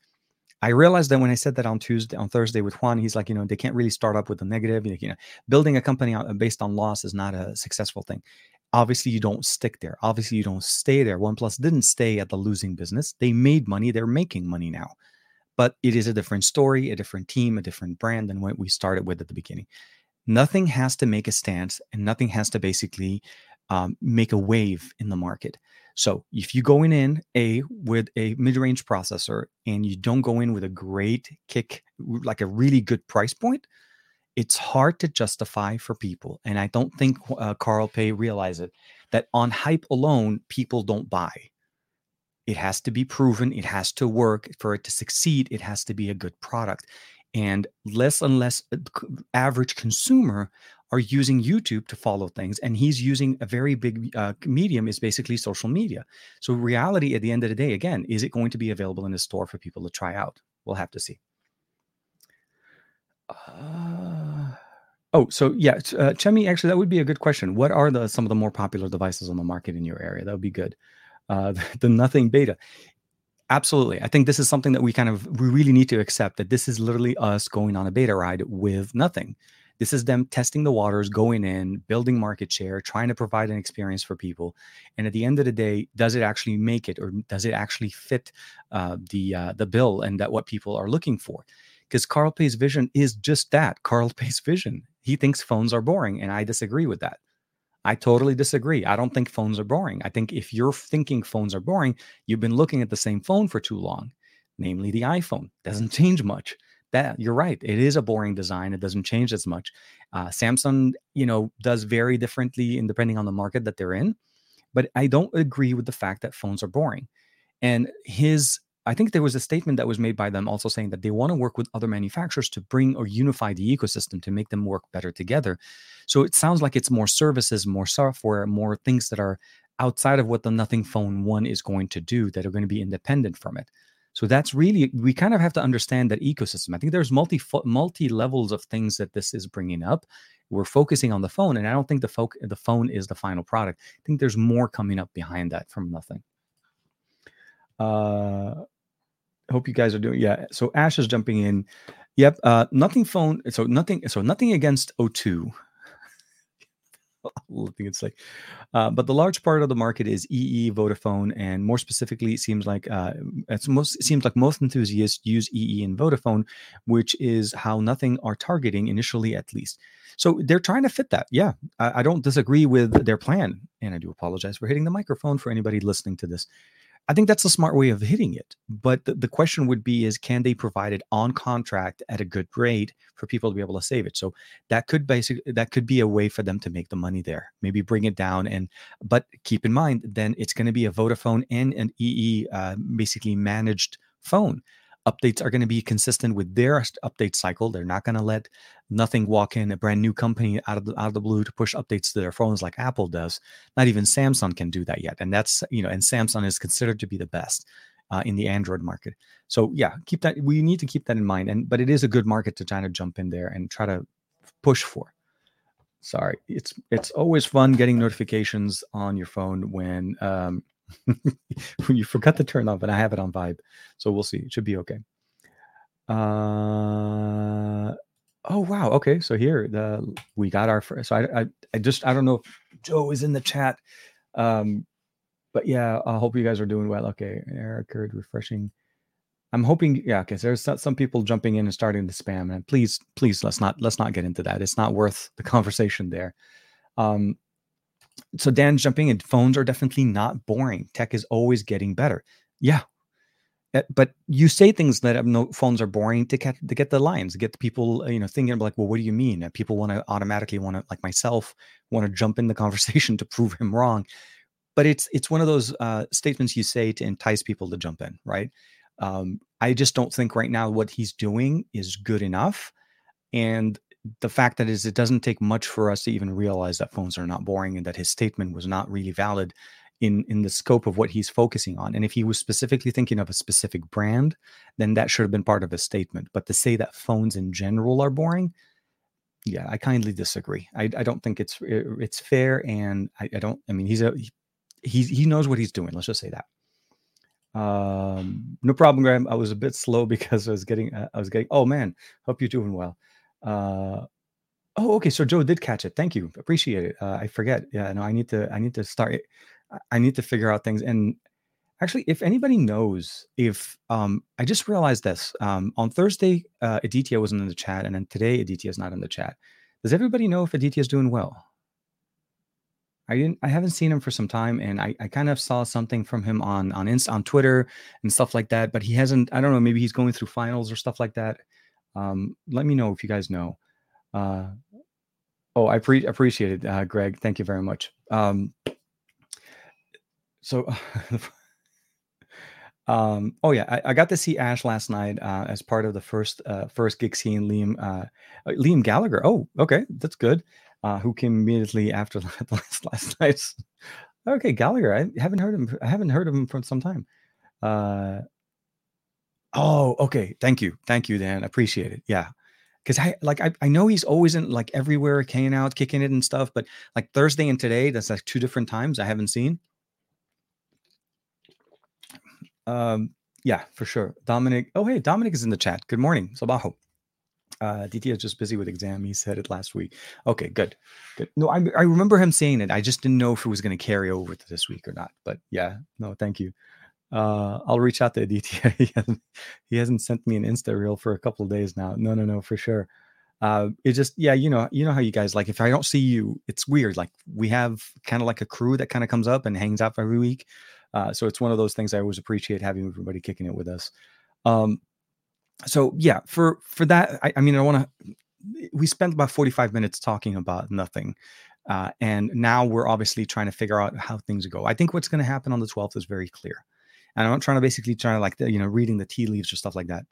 I realized that when I said that on Tuesday, on Thursday with Juan, he's like, you know, they can't really start up with a negative. You know, building a company based on loss is not a successful thing. Obviously, you don't stick there. Obviously, you don't stay there. OnePlus didn't stay at the losing business. They made money. They're making money now but it is a different story, a different team, a different brand than what we started with at the beginning. Nothing has to make a stance and nothing has to basically um, make a wave in the market. So if you go in a with a mid-range processor and you don't go in with a great kick, like a really good price point, it's hard to justify for people, and I don't think uh, Carl Pei realized it, that on hype alone, people don't buy. It has to be proven, it has to work. For it to succeed, it has to be a good product. And less and less uh, average consumer are using YouTube to follow things, and he's using a very big uh, medium is basically social media. So reality, at the end of the day, again, is it going to be available in a store for people to try out? We'll have to see. Uh, oh, so yeah, uh, Chemi, actually, that would be a good question. What are the some of the more popular devices on the market in your area? That would be good. Uh, the, <laughs> the Nothing Beta. Absolutely. I think this is something that we kind of we really need to accept that this is literally us going on a beta ride with nothing. This is them testing the waters, going in, building market share, trying to provide an experience for people. And at the end of the day, does it actually make it, or does it actually fit uh, the uh, the bill and that what people are looking for? Because Carl Pei's vision is just that Carl <laughs> Pei's vision. He thinks phones are boring, and I disagree with that. I totally disagree. I don't think phones are boring. I think if you're thinking phones are boring, you've been looking at the same phone for too long, namely the iPhone. Doesn't <laughs> change much that you're right. It is a boring design. It doesn't change as much. Uh, Samsung, you know, does very differently in depending on the market that they're in. But I don't agree with the fact that phones are boring. And his, I think there was a statement that was made by them also saying that they want to work with other manufacturers to bring or unify the ecosystem to make them work better together. So it sounds like it's more services, more software, more things that are outside of what the Nothing Phone 1 is going to do that are going to be independent from it. So that's really we kind of have to understand that ecosystem. I think there's multi multi levels of things that this is bringing up. We're focusing on the phone, and I don't think the folk the phone is the final product. I think there's more coming up behind that from nothing. Uh, hope you guys are doing yeah. So Ash is jumping in. Yep. Uh, nothing phone. So nothing. So nothing against O2. <laughs> think it's like, uh, but the large part of the market is EE, Vodafone, and more specifically, it seems like uh, it's most it seems like most enthusiasts use EE and Vodafone, which is how nothing are targeting initially, at least. So they're trying to fit that. Yeah, I, I don't disagree with their plan, and I do apologize for hitting the microphone for anybody listening to this. I think that's a smart way of hitting it. But the, the, question would be is can they provide it on contract at a good rate for people to be able to save it? So that could basically that could be a way for them to make the money there. Maybe bring it down and but keep in mind then it's going to be a Vodafone and an EE uh, basically managed phone updates are going to be consistent with their update cycle. They're not going to let nothing walk in a brand new company out of the out of the blue to push updates to their phones like Apple does. Not even Samsung can do that yet, and that's you know, and Samsung is considered to be the best uh, in the Android market. So yeah, keep that. We need to keep that in mind. And but it is a good market to try to jump in there and try to push for. Sorry, it's it's always fun getting notifications on your phone when um, <laughs> you forgot to turn off, and I have it on vibe. So we'll see. It should be okay. Uh oh wow. Okay, so here the we got our first. So I I, I just I don't know if Joe is in the chat. Um, but yeah, I hope you guys are doing well. Okay, Eric heard refreshing. I'm hoping, yeah, because there's some people jumping in and starting to spam, and please, please, let's not let's not get into that. It's not worth the conversation there. Um, so Dan jumping in, phones are definitely not boring. Tech is always getting better. Yeah. Eh, but you say things that no phones are boring to get to get the lines, get the people, uh, you know, thinking like, well, what do you mean? people want to automatically want to, like myself, want to jump in the <laughs> conversation to prove him wrong. But it's it's one of those uh, statements you say to entice people to jump in, right? Um, I just don't think right now what he's doing is good enough. And the fact that is it doesn't take much for us to even realize that phones are not boring and that his statement was not really valid in in the scope of what he's focusing on. And if he was specifically thinking of a specific brand then that should have been part of his statement. But to say that phones in general are boring yeah i kindly disagree. I, I don't think it's it's fair and I, I don't i mean he's a he, he knows what he's doing let's just say that. Um no problem graham. I was a bit slow <laughs> because i was getting uh, i was getting oh man hope you're doing well uh, oh, okay. So Joe did catch it. Thank you. Appreciate it. Uh, I forget. Yeah, no, I need to. I need to start. I need to figure out things. And actually, if anybody knows, if um, I just realized this um, on Thursday, uh, Aditya wasn't in the chat, and then today Aditya is not in the chat. Does everybody know if Aditya is doing well? I didn't. I haven't seen him for some time, and I, I kind of saw something from him on on Inst on Twitter and stuff like that. But he hasn't. I don't know. Maybe he's going through finals or stuff like that. Um, let me know if you guys know. Uh, oh, I pre- appreciate it, uh, Greg. Thank you very much. Um, so, <laughs> um, oh yeah, I, I, got to see Ash last night uh, as part of the first uh, first gig scene. Liam uh, uh, Liam Gallagher. Oh, okay, that's good. Who came immediately after <laughs> last last night's? Okay, Gallagher. I haven't heard him. I haven't heard of him for some time. Oh, okay. Thank you, thank you, Dan. Appreciate it. Yeah because I like I, I know he's always in like everywhere, hanging out, kicking it and stuff. But like Thursday and today, that's like two different times I haven't seen. Um, yeah, for sure. Dominic. Oh, hey, Dominic is in the chat. Good morning, Sabaho. Uh, DT is just busy with exam. He said it last week. Okay, good, good. No, I I remember him saying it. I just didn't know if it was going to carry over to this week or not. But yeah, no, thank you. Uh, I'll reach out to Aditya. <laughs> he, hasn't, he hasn't sent me an Insta reel for a couple days now. No, no, no, for sure. Uh, it just, yeah, you know, you know how you guys like. If I don't see you, it's weird. Like we have kind of like a crew that kind of comes up and hangs out every week. Uh, so it's one of those things I always appreciate having everybody kicking it with us. Um, so yeah, for for that, I, I mean, I want to. We spent about forty five minutes talking about nothing, uh, and now we're obviously trying to figure out how things go. I think what's going to happen on the twelfth is very clear, and I'm not trying to basically try to like you know reading the tea leaves or stuff like that.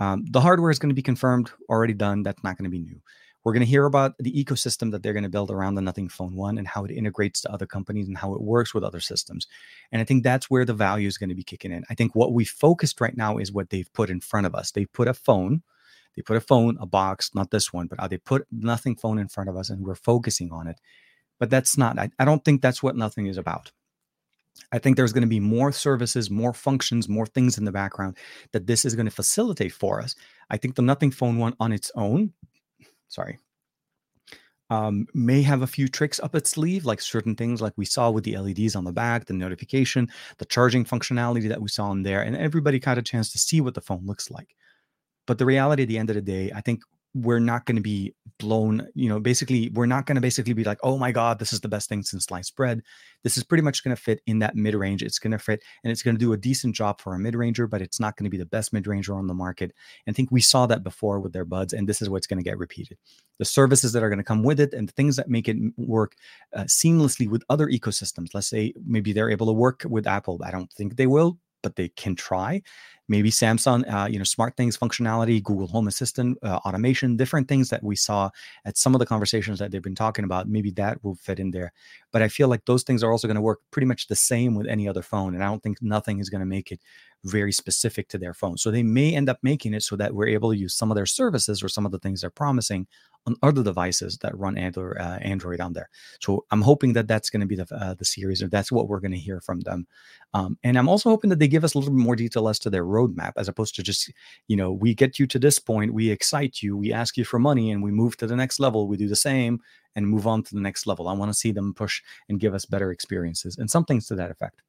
Um, the hardware is going to be confirmed, already done. That's not going to be new. We're going to hear about the ecosystem that they're going to build around the Nothing Phone 1 and how it integrates to other companies and how it works with other systems. And I think that's where the value is going to be kicking in. I think what we focused right now is what they've put in front of us. They put a phone, they put a phone, a box, not this one, but they put Nothing Phone in front of us and we're focusing on it. But that's not, I, I don't think that's what Nothing is about. I think there's going to be more services, more functions, more things in the background that this is going to facilitate for us. I think the Nothing Phone one on its own sorry, um, may have a few tricks up its sleeve, like certain things like we saw with the LEDs on the back, the notification, the charging functionality that we saw in there, and everybody got a chance to see what the phone looks like. But the reality at the end of the day, I think we're not going to be blown you know basically we're not going to basically be like oh my god this is the best thing since sliced bread. This is pretty much going to fit in that mid range it's going to fit and it's going to do a decent job for a mid ranger but it's not going to be the best mid ranger on the market and i think we saw that before with their buds and this is what's going to get repeated. The services that are going to come with it and the things that make it work uh, seamlessly with other ecosystems let's say maybe they're able to work with apple i don't think they will but they can try maybe Samsung, uh, you know, smart things functionality, Google Home Assistant, uh, automation, different things that we saw at some of the conversations that they've been talking about. Maybe that will fit in there. But I feel like those things are also going to work pretty much the same with any other phone. And I don't think nothing is going to make it very specific to their phone. So they may end up making it so that we're able to use some of their services or some of the things they're promising on other devices that run Android, uh, Android on there. So I'm hoping that that's going to be the uh, the series, or that's what we're going to hear from them. Um, and I'm also hoping that they give us a little bit more detail as to their roadmap, as opposed to just, you know, we get you to this point, we excite you, we ask you for money, and we move to the next level. We do the same and move on to the next level. I want to see them push and give us better experiences and some things to that effect.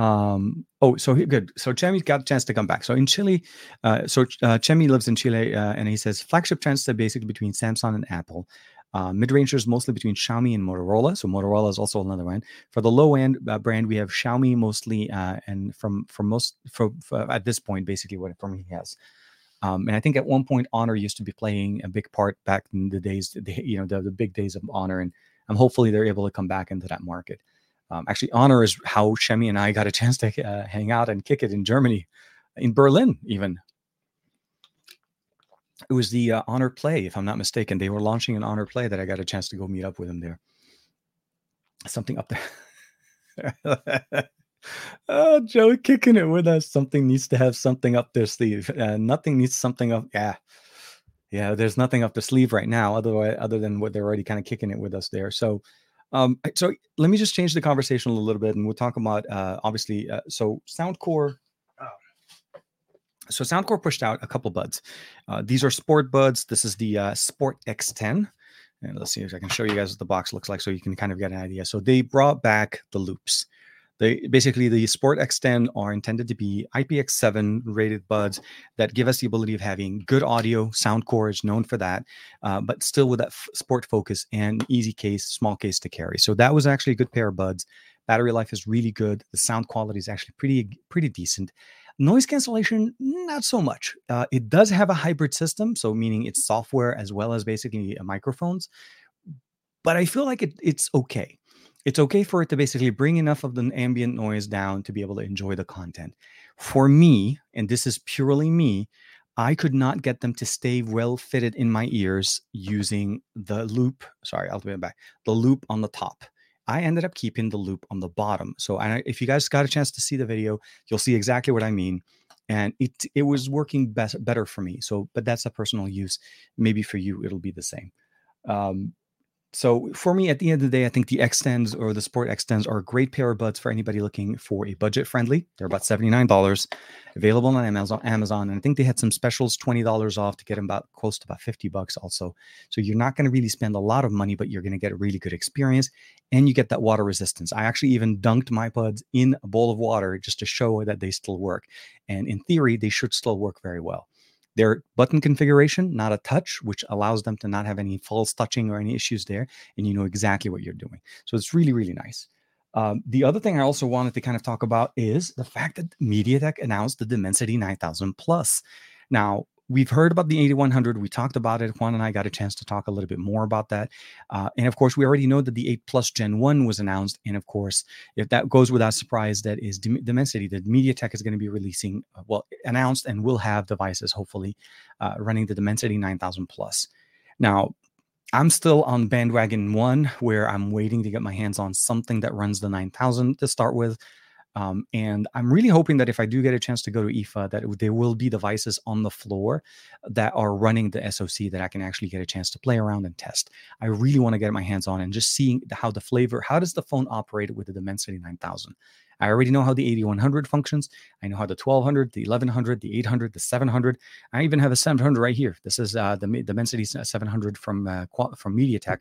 Um, oh, so he, good. So Chemi got a chance to come back. So in Chile, uh, so uh, Chemi lives in Chile, uh, and he says flagship trends are basically between Samsung and Apple. Uh, mid rangers mostly between Xiaomi and Motorola. So Motorola is also another one. For the low end uh, brand, we have Xiaomi mostly, uh, and from from most for, for, at this point, basically what he has. Um, and I think at one point, Honor used to be playing a big part back in the days, the, you know, the, the big days of Honor, and um, hopefully they're able to come back into that market. Um, actually, Honor is how Shemi and I got a chance to uh, hang out and kick it in Germany, in Berlin, even. It was the uh, Honor Play, if I'm not mistaken. They were launching an Honor Play that I got a chance to go meet up with them there. Something up there. <laughs> oh, Joe kicking it with us. Something needs to have something up their sleeve. Uh, nothing needs something up. Yeah. Yeah, there's nothing up the sleeve right now, otherwise, other than what they're already kind of kicking it with us there. So, um, so let me just change the conversation a little bit, and we'll talk about uh, obviously. Uh, so Soundcore. Uh, so Soundcore pushed out a couple buds. Uh, these are sport buds. This is the uh, Sport X10. And let's see if I can show you guys what the box looks like so you can kind of get an idea. So they brought back the loops. They basically the Sport X10 are intended to be IPX7 rated buds that give us the ability of having good audio. Soundcore is known for that, uh, but still with that f- sport focus and easy case, small case to carry. So that was actually a good pair of buds. Battery life is really good. The sound quality is actually pretty pretty decent. Noise cancellation, not so much. Uh, it does have a hybrid system, so meaning it's software as well as basically microphones. But I feel like it, it's okay. It's okay for it to basically bring enough of the ambient noise down to be able to enjoy the content. For me, and this is purely me, I could not get them to stay well fitted in my ears using the loop. Sorry, I'll it back. The loop on the top. I ended up keeping the loop on the bottom. So I, if you guys got a chance to see the video, you'll see exactly what I mean. And it it was working best better for me. So, but that's a personal use. Maybe for you, it'll be the same. Um, so for me, at the end of the day, I think the X10s or the Sport X10s are a great pair of buds for anybody looking for a budget friendly. They're about $79, available on Amazon. Amazon. And I think they had some specials, $20 off to get them about close to about 50 bucks also. So you're not going to really spend a lot of money, but you're going to get a really good experience and you get that water resistance. I actually even dunked my buds in a bowl of water just to show that they still work. And in theory, they should still work very well. Their button configuration, not a touch, which allows them to not have any false touching or any issues there. And you know exactly what you're doing. So it's really, really nice. Um, the other thing I also wanted to kind of talk about is the fact that MediaTek announced the Dimensity 9000 Plus. Now, we've heard about the 8100. We talked about it. Juan and I got a chance to talk a little bit more about that. Uh, and of course, we already know that the 8 Plus Gen 1 was announced. And of course, if that goes without surprise, that is Dimensity, that MediaTek is going to be releasing, uh, well, announced and will have devices, hopefully, uh, running the Dimensity 9000 Plus. Now, I'm still on bandwagon one where I'm waiting to get my hands on something that runs the 9000 to start with. Um, and I'm really hoping that if I do get a chance to go to IFA, that there will be devices on the floor that are running the SoC that I can actually get a chance to play around and test. I really want to get my hands on and just seeing how the flavor, how does the phone operate with the Dimensity 9000? I already know how the 8100 functions. I know how the 1200, the 1100, the 800, the 700. I even have a 700 right here. This is uh, the Dimensity 700 from uh, from MediaTek,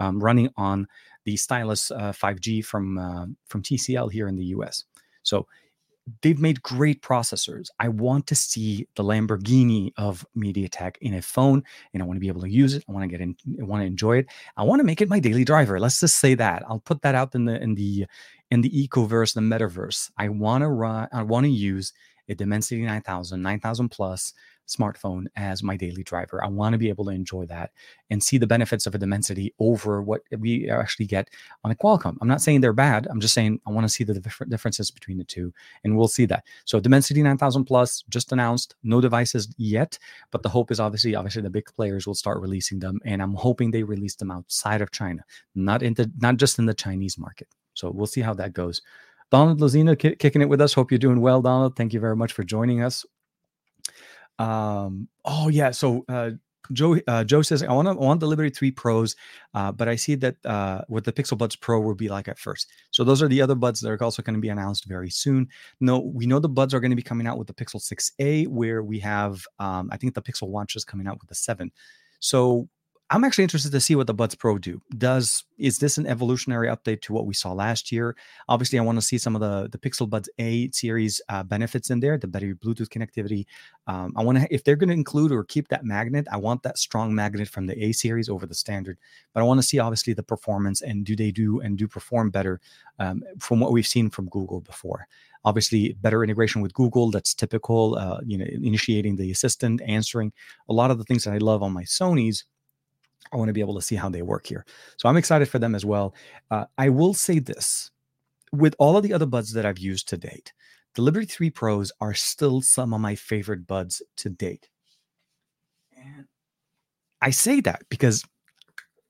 um, running on the Stylus uh, 5G from uh, from TCL here in the US. So they've made great processors. I want to see the Lamborghini of MediaTek in a phone, and I want to be able to use it. I want to get in, I want to enjoy it. I want to make it my daily driver. Let's just say that. I'll put that out in the in the in the ecoverse, the metaverse. I want to run. I want to use a Dimensity 9000, 9000 plus smartphone as my daily driver. I want to be able to enjoy that and see the benefits of a Dimensity over what we actually get on a Qualcomm. I'm not saying they're bad. I'm just saying I want to see the different differences between the two, and we'll see that. So Dimensity 9000 Plus just announced, no devices yet, but the hope is obviously, obviously the big players will start releasing them, and I'm hoping they release them outside of China, not into not just in the Chinese market. So we'll see how that goes. Donald Lozina kicking it with us. Hope you're doing well, Donald. Thank you very much for joining us. Um, oh yeah, so uh, Joe uh, Joe says I want to want the Liberty 3 Pros, uh, but I see that uh, with the Pixel Buds Pro will be like at first. So those are the other buds that are also going to be announced very soon. No, we know the buds are going to be coming out with the Pixel 6a, where we have um, I think the Pixel Watch is coming out with the 7. So I'm actually interested to see what the Buds Pro do. Does is this an evolutionary update to what we saw last year? Obviously, I want to see some of the the Pixel Buds A series uh, benefits in there, the better Bluetooth connectivity. Um, I want to if they're going to include or keep that magnet, I want that strong magnet from the A series over the standard. But I want to see obviously the performance and do they do and do perform better um, from what we've seen from Google before obviously better integration with google that's typical uh, you know initiating the assistant answering a lot of the things that i love on my sonys I want to be able to see how they work here. So I'm excited for them as well. Uh, I will say this with all of the other buds that I've used to date, the Liberty 3 Pros are still some of my favorite buds to date. And I say that because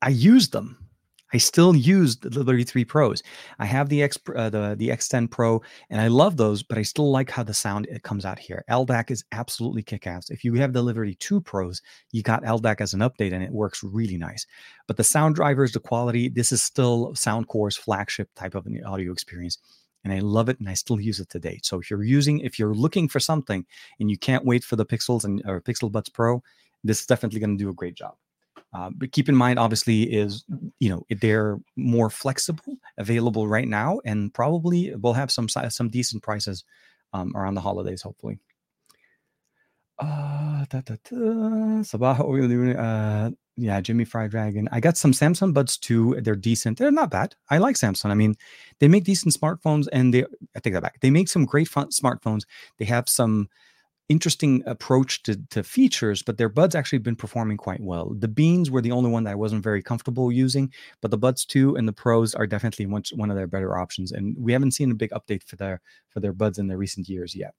I use them I still use the Liberty 3 Pros. I have the X uh, the the X10 Pro and I love those, but I still like how the sound it comes out here. LDAC is absolutely kick-ass. If you have the Liberty 2 Pros, you got LDAC as an update and it works really nice. But the sound drivers, the quality, this is still Soundcore's flagship type of an audio experience. And I love it and I still use it to date. So if you're using, if you're looking for something and you can't wait for the Pixels and or Pixel Buds Pro, this is definitely going to do a great job. Uh, but keep in mind, obviously, is you know they're more flexible, available right now, and probably will have some some decent prices um, around the holidays, hopefully. Uh, uh, yeah, Jimmy Fried Dragon. I got some Samsung Buds too. They're decent. They're not bad. I like Samsung. I mean, they make decent smartphones, and they. I take that back. They make some great smartphones. They have some interesting approach to, to features, but their buds actually been performing quite well. The beans were the only one that I wasn't very comfortable using, but the buds 2 and the pros are definitely one, one of their better options. And we haven't seen a big update for their for their buds in the recent years yet.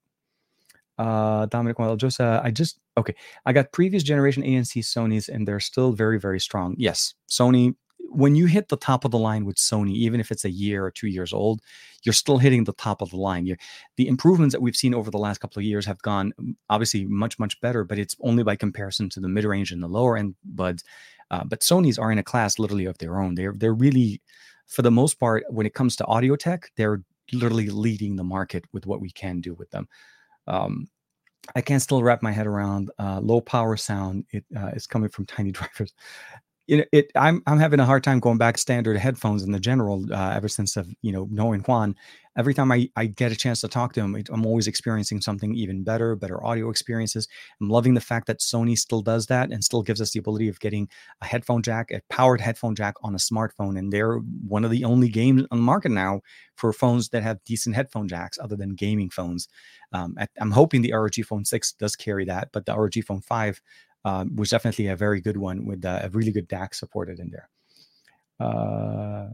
Uh, Dominic uh, I just okay. I got previous generation ANC Sony's, and they're still very very strong. Yes, Sony when you hit the top of the line with Sony, even if it's a year or two years old, you're still hitting the top of the line. You're, the improvements that we've seen over the last couple of years have gone mm, obviously much, much better, but it's only by comparison to the mid range and the lower end buds. Uh, but Sony's are in a class literally of their own. They're they're really, for the most part, when it comes to audio tech, they're literally leading the market with what we can do with them. Um, I can still wrap my head around uh, low power sound. It uh, is coming from <laughs> tiny drivers you know, it I'm I'm having a hard time going back standard headphones in the general uh, ever since of you know knowing Juan. Every time I, I get a chance to talk to him, I'm always experiencing something even better, better audio experiences. I'm loving the fact that Sony still does that and still gives us the ability of getting a headphone jack, a powered headphone jack on a smartphone. And they're one of the only games on the market now for phones that have decent headphone jacks, other than gaming phones. Um, I'm hoping the ROG Phone 6 does carry that, but the ROG Phone 5 um, was definitely a very good one with uh, a really good DAC supported in there. Uh,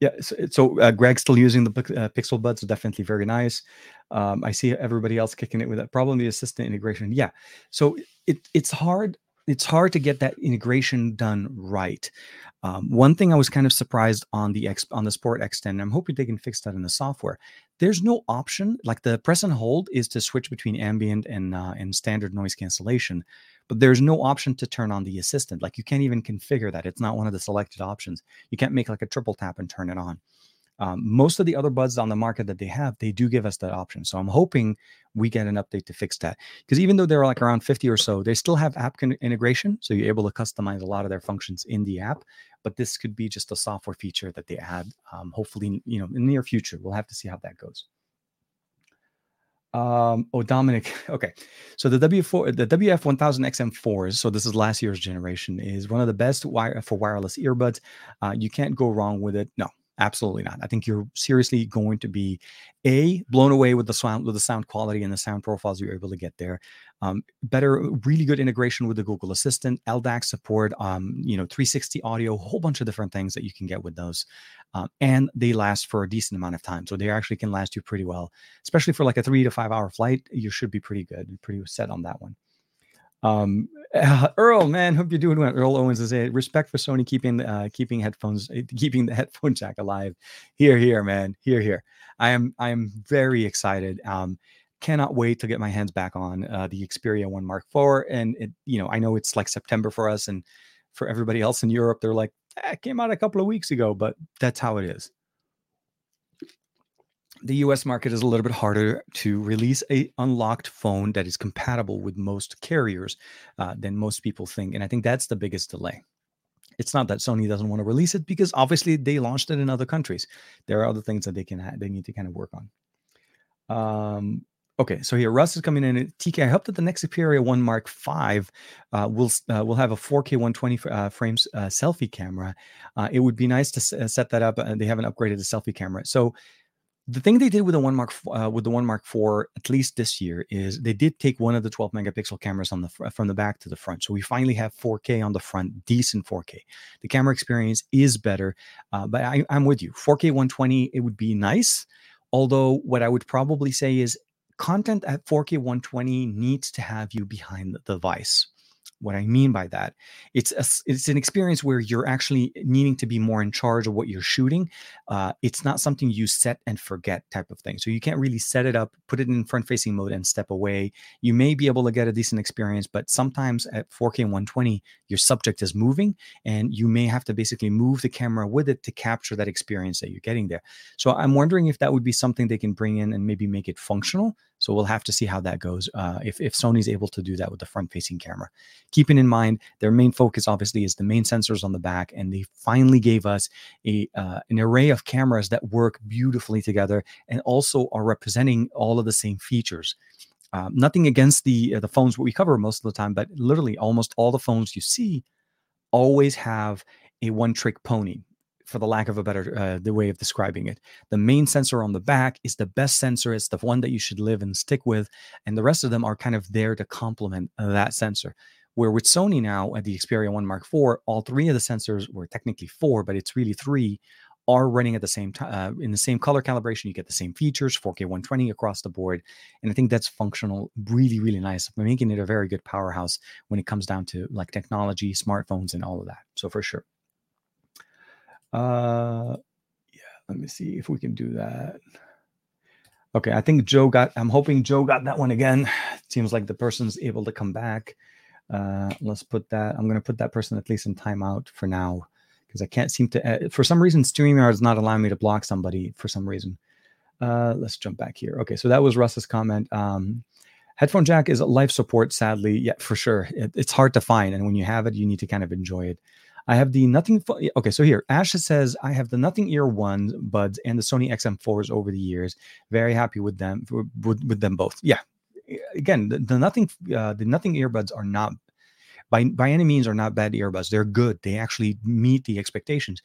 yeah, so, so uh, Greg's still using the uh, Pixel Buds, definitely very nice. Um, I see everybody else kicking it with that. Problem the assistant integration. Yeah, so it it's hard. It's hard to get that integration done right. Um, one thing I was kind of surprised on the X on the Sport X10, I'm hoping they can fix that in the software. There's no option like the press and hold is to switch between ambient and uh, and standard noise cancellation, but there's no option to turn on the assistant. Like you can't even configure that. It's not one of the selected options. You can't make like a triple tap and turn it on. Um, most of the other buds on the market that they have, they do give us that option. So I'm hoping we get an update to fix that. Because even though they're like around 50 or so, they still have app con- integration. So you're able to customize a lot of their functions in the app. But this could be just a software feature that they add. Um, hopefully, you know, in the near future, we'll have to see how that goes. Um, oh, Dominic. <laughs> Okay. So the W4, the WF1000XM4s, so this is last year's generation, is one of the best wire for wireless earbuds. Uh, you can't go wrong with it. No, Absolutely not. I think you're seriously going to be a blown away with the sound with the sound quality and the sound profiles you're able to get there. Um, better, really good integration with the Google Assistant, LDAC support, um, you know, 360 audio, a whole bunch of different things that you can get with those. Uh, and they last for a decent amount of time, so they actually can last you pretty well, especially for like a three to five hour flight. You should be pretty good, pretty set on that one. Um, uh, <laughs> Earl, man, hope you're doing well. Earl Owens is a respect for Sony keeping uh, keeping headphones, eh, keeping the <laughs> headphone jack alive. Here, here, man, here, here. I am, I am very excited. Um, cannot wait to get my hands back on uh, the Xperia One Mark IV. And it, you know, I know it's like September for us, and for everybody else in Europe, they're like, eh, it came out a couple of weeks ago, but that's how it is the US market is a little bit harder to release a unlocked phone that is compatible with most carriers uh, than most people think. And I think that's the biggest delay. It's not that Sony doesn't want to release it because obviously they launched it in other countries. There are other things that they can ha- they need to kind of work on. Um, okay, so here Russ is coming in. TK, I hope that the next Xperia One Mark Five uh, will uh, will have a 4K 120 uh, frames uh, selfie camera. Uh, it would be nice to s- set that up. they haven't upgraded the selfie camera, so the thing they did with the one mark uh, with the one mark four at least this year is they did take one of the 12 megapixel cameras on the from the back to the front. So we finally have 4k on the front decent 4k the camera experience is better uh, but I, i'm with you. 4k 120 it would be nice although what i would probably say is content at 4k 120 needs to have you behind the device what I mean by that, it's a, it's an experience where you're actually needing to be more in charge of what you're shooting. Uh, it's not something you set and forget type of thing. So you can't really set it up, put it in front facing mode, and step away. You may be able to get a decent experience, but sometimes at 4K 120, your subject is moving, and you may have to basically move the camera with it to capture that experience that you're getting there. So I'm wondering if that would be something they can bring in and maybe make it functional so we'll have to see how that goes. Uh, if if Sony's able to do that with the front-facing camera, keeping in mind their main focus obviously is the main sensors on the back, and they finally gave us a uh, an array of cameras that work beautifully together and also are representing all of the same features. Um, nothing against the uh, the phones we cover most of the time, but literally almost all the phones you see always have a one trick pony for the lack of a better uh, the way of describing it the main sensor on the back is the best sensor it's the one that you should live and stick with and the rest of them are kind of there to complement that sensor where with sony now at the xperia 1 mark iv all three of the sensors were technically four but it's really three are running at the same time uh, in the same color calibration. You get the same features, 4K 120 across the board, and I think that's functional, really, really nice, making it a very good powerhouse when it comes down to like technology, smartphones, and all of that. So for sure. Uh, yeah. Let me see if we can do that. Okay, I think Joe got. I'm hoping Joe got that one again. <sighs> Seems like the person's able to come back. Uh, let's put that. I'm going to put that person at least in timeout for now because I can't seem to. Uh, for some reason, StreamYard is not allowing me to block somebody for some reason. Uh, let's jump back here. Okay, so that was Russ's comment. Um, headphone jack is life support, sadly. Yeah, for sure. It, it's hard to find, and when you have it, you need to kind of enjoy it. I have the nothing. Okay, so here, Asha says I have the nothing ear ones buds and the Sony XM4s over the years. Very happy with them. With, with them both. Yeah. Again, the, the nothing uh, the nothing earbuds are not by by any means are not bad earbuds. They're good. They actually meet the expectations.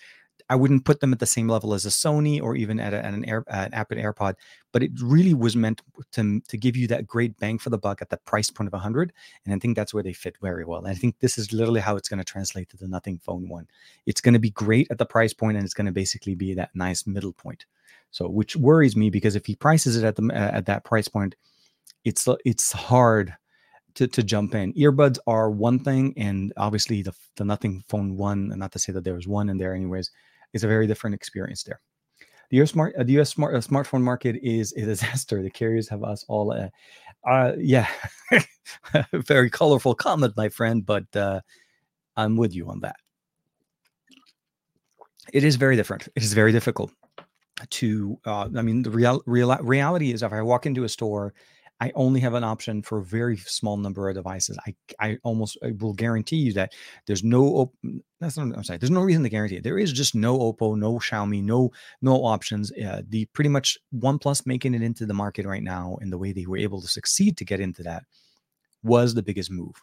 I wouldn't put them at the same level as a Sony or even at, a, at an, Air, an Apple AirPod, but it really was meant to, to give you that great bang for the buck at the price point of 100. And I think that's where they fit very well. And I think this is literally how it's going to translate to the Nothing Phone one. It's going to be great at the price point, and it's going to basically be that nice middle point. So, which worries me because if he prices it at the at that price point, it's it's hard to, to jump in. Earbuds are one thing, and obviously the, the Nothing Phone One, and not to say that there was one in there, anyways, is a very different experience there. The US, smart, the US smart, uh, smartphone market is a <laughs> disaster. The carriers have us all. Uh, uh yeah, <laughs> very colorful comment, my friend, but uh, I'm with you on that. It is very different. It is very difficult to. Uh, I mean, the real, real reality is, if I walk into a store I only have an option for a very small number of devices. I I almost I will guarantee you that there's no that's not I'm saying. There's no reason to guarantee it. There is just no Oppo, no Xiaomi, no no options. Uh, the pretty much OnePlus making it into the market right now, and the way they were able to succeed to get into that was the biggest move.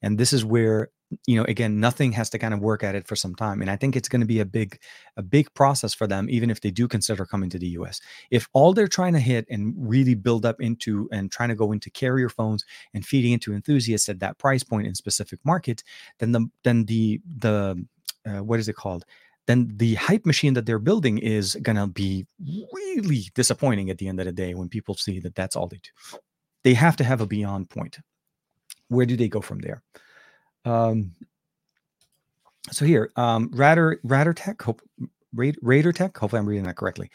And this is where you know again nothing has to kind of work at it for some time and i think it's going to be a big a big process for them even if they do consider coming to the us if all they're trying to hit and really build up into and trying to go into carrier phones and feeding into enthusiasts at that price point in specific markets then the then the the uh, what is it called? Then the hype machine that they're building is going to be really disappointing at the end of the day when people see that that's all they do. They have to have a beyond point. Where do they go from there um, so here, um, Radar Radar Tech, hope Radar Tech. Hopefully, I'm reading that correctly.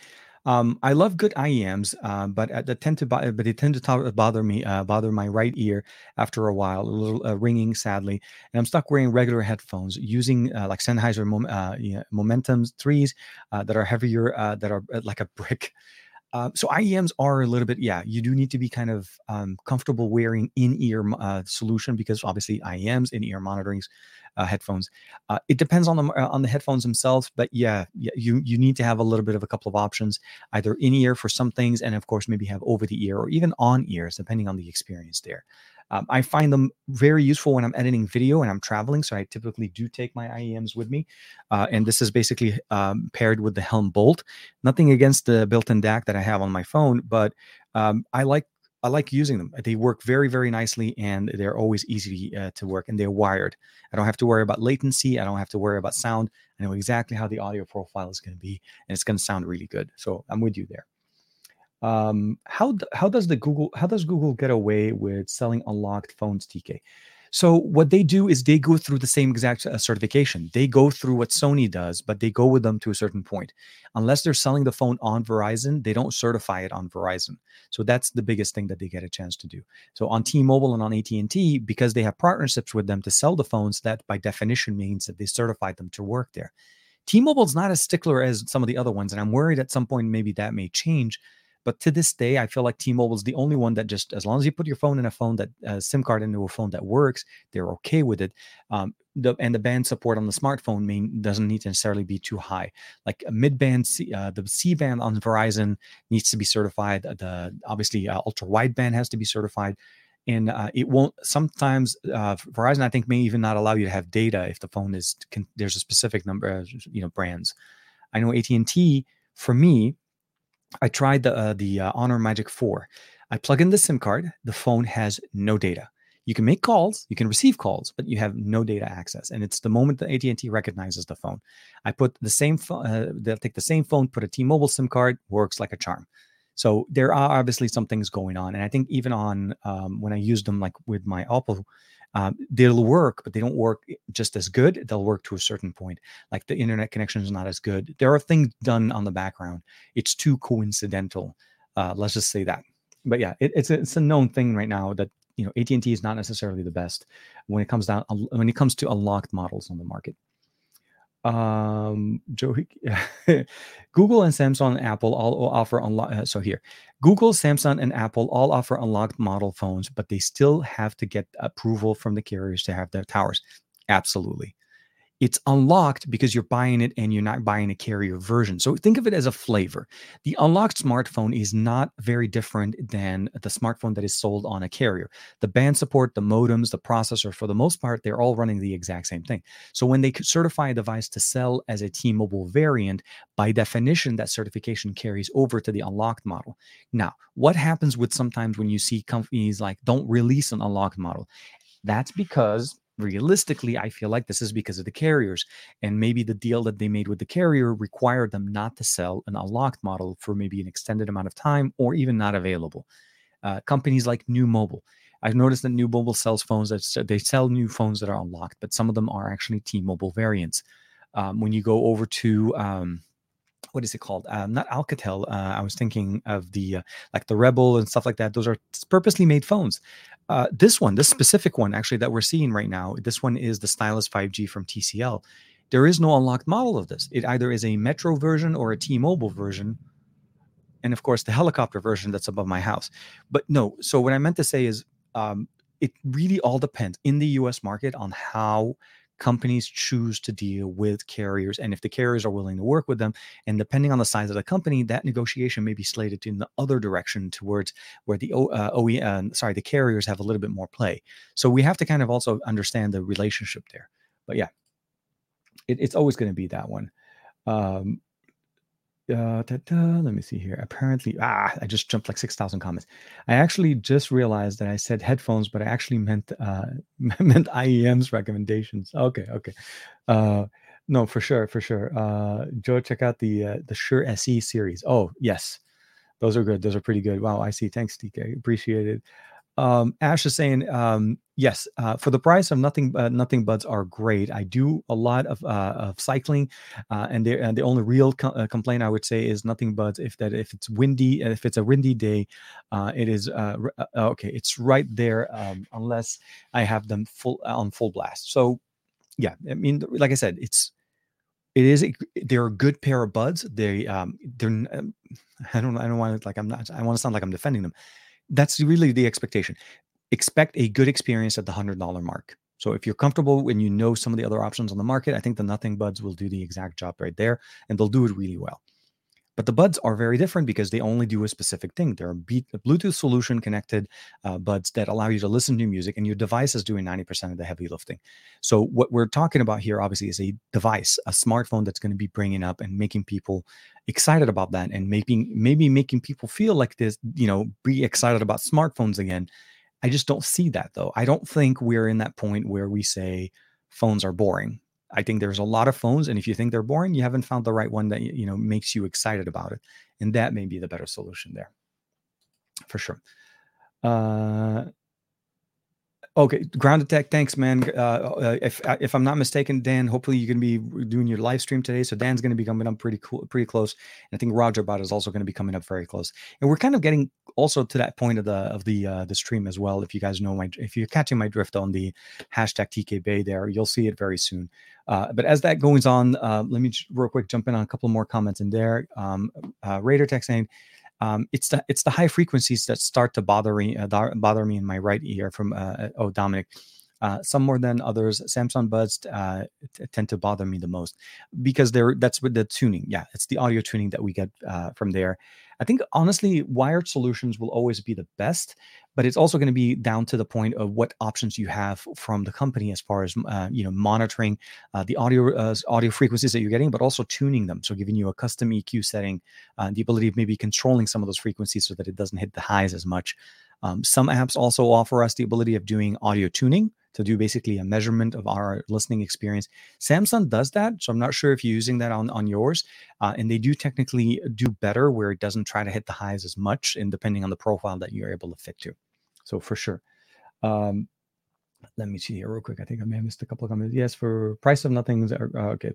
Um, I love good IEMs, uh, but uh, they tend to but they tend to bother me, uh, bother my right ear after a while, a little uh, ringing, sadly. And I'm stuck wearing regular headphones, using uh, like Sennheiser Mom- uh, yeah, Momentum threes that are heavier, that are like a brick. Uh, so IEMs are a little bit, yeah, you do need to be kind of um, comfortable wearing in-ear uh, solution because obviously IEMs, in-ear monitoring uh, headphones. Uh, it depends on the uh, on the headphones themselves, but yeah, yeah, you you need to have a little bit of a couple of options, either in-ear for some things, and of course maybe have over the ear or even on ears, depending on the experience there. Um, I find them very useful when I'm editing video and I'm traveling. So I typically do take my IEMs with me. Uh, and this is basically um, paired with the Helm Bolt. Nothing against the built-in DAC that I have on my phone, but um, I like I like using them. They work very, very nicely, and they're always easy uh, to work. And they're wired. I don't have to worry about latency. I don't have to worry about sound. I know exactly how the audio profile is going to be, and it's going to sound really good. So I'm with you there um, how how does the Google how does Google get away with selling unlocked phones, TK? So what they do is they go through the same exact uh, certification. They go through what Sony does, but they go with them to a certain point. Unless they're selling the phone on Verizon, they don't certify it on Verizon. So that's the biggest thing that they get a chance to do. So on T-Mobile and on AT&T, because they have partnerships with them to sell the phones, that by definition means that they certified them to work there. T-Mobile's not as stickler as some of the other ones, and I'm worried at some point maybe that may change But to this day, I feel like T-Mobile is the only one that just, as long as you put your phone in a phone that uh, SIM card into a phone that works, they're okay with it. Um, the, and the band support on the smartphone mean doesn't need to necessarily be too high. Like a mid band, uh, the C band on Verizon needs to be certified. The obviously uh, ultra wideband has to be certified and uh, it won't sometimes uh, verizon i think may even not allow you to have data if the phone is can, there's a specific number of you know brands i know at&t for me i tried the uh, the uh, honor magic 4 i plug in the sim card the phone has no data. You can make calls you can receive calls but you have no data access and it's the moment that at&t recognizes the phone. I put the same phone uh, they'll take the same phone put a t-mobile sim card works like a charm. So there are obviously some things going on, and I think even on um, when I use them like with my Oppo, um, they'll work, but they don't work just as good. They'll work to a certain point. Like the internet connection is not as good. There are things done on the background. It's too coincidental. Uh, let's just say that. But yeah, it, it's a, it's a known thing right now that you know AT&T is not necessarily the best when it comes down when it comes to unlocked models on the market um joe <laughs> google and samsung and apple all offer unlock uh, so here google samsung and apple all offer unlocked model phones but they still have to get approval from the carriers to have their towers. Absolutely it's unlocked because you're buying it and you're not buying a carrier version. So think of it as a flavor. The unlocked smartphone is not very different than the smartphone that is sold on a carrier. The band support, the modems, the processor, for the most part, they're all running the exact same thing. So when they certify a device to sell as a T Mobile variant, by definition, that certification carries over to the unlocked model. Now, what happens with sometimes when you see companies like don't release an unlocked model? That's because realistically, I feel like this is because of the carriers. And maybe the deal that they made with the carrier required them not to sell an unlocked model for maybe an extended amount of time or even not available. Uh, companies like Nuu Mobile. I've noticed that Nuu Mobile sells phones that they sell new phones that are unlocked, but some of them are actually T-Mobile variants. Um, when you go over to um, what is it called? Um, not Alcatel. Uh, I was thinking of the uh, like the Rebel and stuff like that. Those are purposely made phones. Uh, this one, this specific one, actually that we're seeing right now, this one is the Stylus 5G from TCL. There is no unlocked model of this. It either is a Metro version or a T-Mobile version, and of course the helicopter version that's above my house. But no. So what I meant to say is, um, it really all depends in the U.S. market on how companies choose to deal with carriers and if the carriers are willing to work with them and depending on the size of the company that negotiation may be slated in the other direction towards where the uh, OE uh, sorry the carriers have a little bit more play. So we have to kind of also understand the relationship there. But yeah it, it's always going to be that one. Um, uh, da, da, let me see here. Apparently, ah, I just jumped like six thousand comments. I actually just realized that I said headphones, but I actually meant uh, <laughs> meant IEM's recommendations. Okay, okay. Uh, no, for sure, for sure. Uh, Joe, check out the uh, the Shure SE series. Oh, yes, those are good. Those are pretty good. Wow, I see. Thanks, DK. Appreciate it. Um, Ash is saying, um, yes, uh, for the price of nothing, uh, nothing buds are great. I do a lot of, uh, of cycling, uh, and, and the only real co- uh, complaint I would say is nothing buds. If that, if it's windy, if it's a windy day, uh, it is okay. It's right there, um, unless I have them full on full blast. So, yeah, I mean, like I said, it's it is a, they're a good pair of buds. They um, they're um, <laughs> I don't I don't want to like I'm not I want to sound like I'm defending them that's really the expectation. Expect a good experience at the hundred dollar mark. So if you're comfortable and you know some of the other options on the market, I think the Nothing Buds will do the exact job right there, and they'll do it really well. But the buds are very different because they only do a specific thing. They're a Bluetooth solution connected uh, buds that allow you to listen to music, and your device is doing 90% of the heavy lifting. So, what we're talking about here, obviously, is a device, a smartphone that's going to be bringing up and making people excited about that, and making maybe making people feel like this, you know, be excited about smartphones again. I just don't see that though. I don't think we're in that point where we say phones are boring. I think there's a lot of phones, and if you think they're boring, you haven't found the right one that you know makes you excited about it, and that may be the better solution there, for sure. Uh, Okay, Grounded Tech. Thanks, man. Uh, uh, if uh, if I'm not mistaken, Dan, hopefully you're gonna be doing your live stream today. So Dan's gonna be coming up pretty cool, pretty close. And I think Roger Bot is also gonna be coming up very close. And we're kind of getting also to that point of the of the uh, the stream as well. If you guys know my, if you're catching my drift on the hashtag TK Bay there, you'll see it very soon. Uh, but as that goes on, uh, let me real quick jump in on a couple more comments in there. Um, Raider Tech saying um, it's the it's the high frequencies that start to bother me uh, bother me in my right ear from uh, oh Dominic. Uh, some more than others. Samsung Buds uh, t- tend to bother me the most because they're that's with the tuning. Yeah, it's the audio tuning that we get uh, from there. I think honestly, wired solutions will always be the best, but it's also going to be down to the point of what options you have from the company as far as uh, you know monitoring uh, the audio uh, audio frequencies that you're getting, but also tuning them. So giving you a custom EQ setting, uh, the ability of maybe controlling some of those frequencies so that it doesn't hit the highs as much. Um, some apps also offer us the ability of doing audio tuning to do basically a measurement of our listening experience. Samsung does that, so I'm not sure if you're using that on on yours, uh, and they do technically do better where it doesn't try to hit the highs as much, and depending on the profile that you're able to fit to. So for sure. Um, let me see here real quick. I think I may have missed a couple of comments. Yes, for price of nothing. Uh, okay.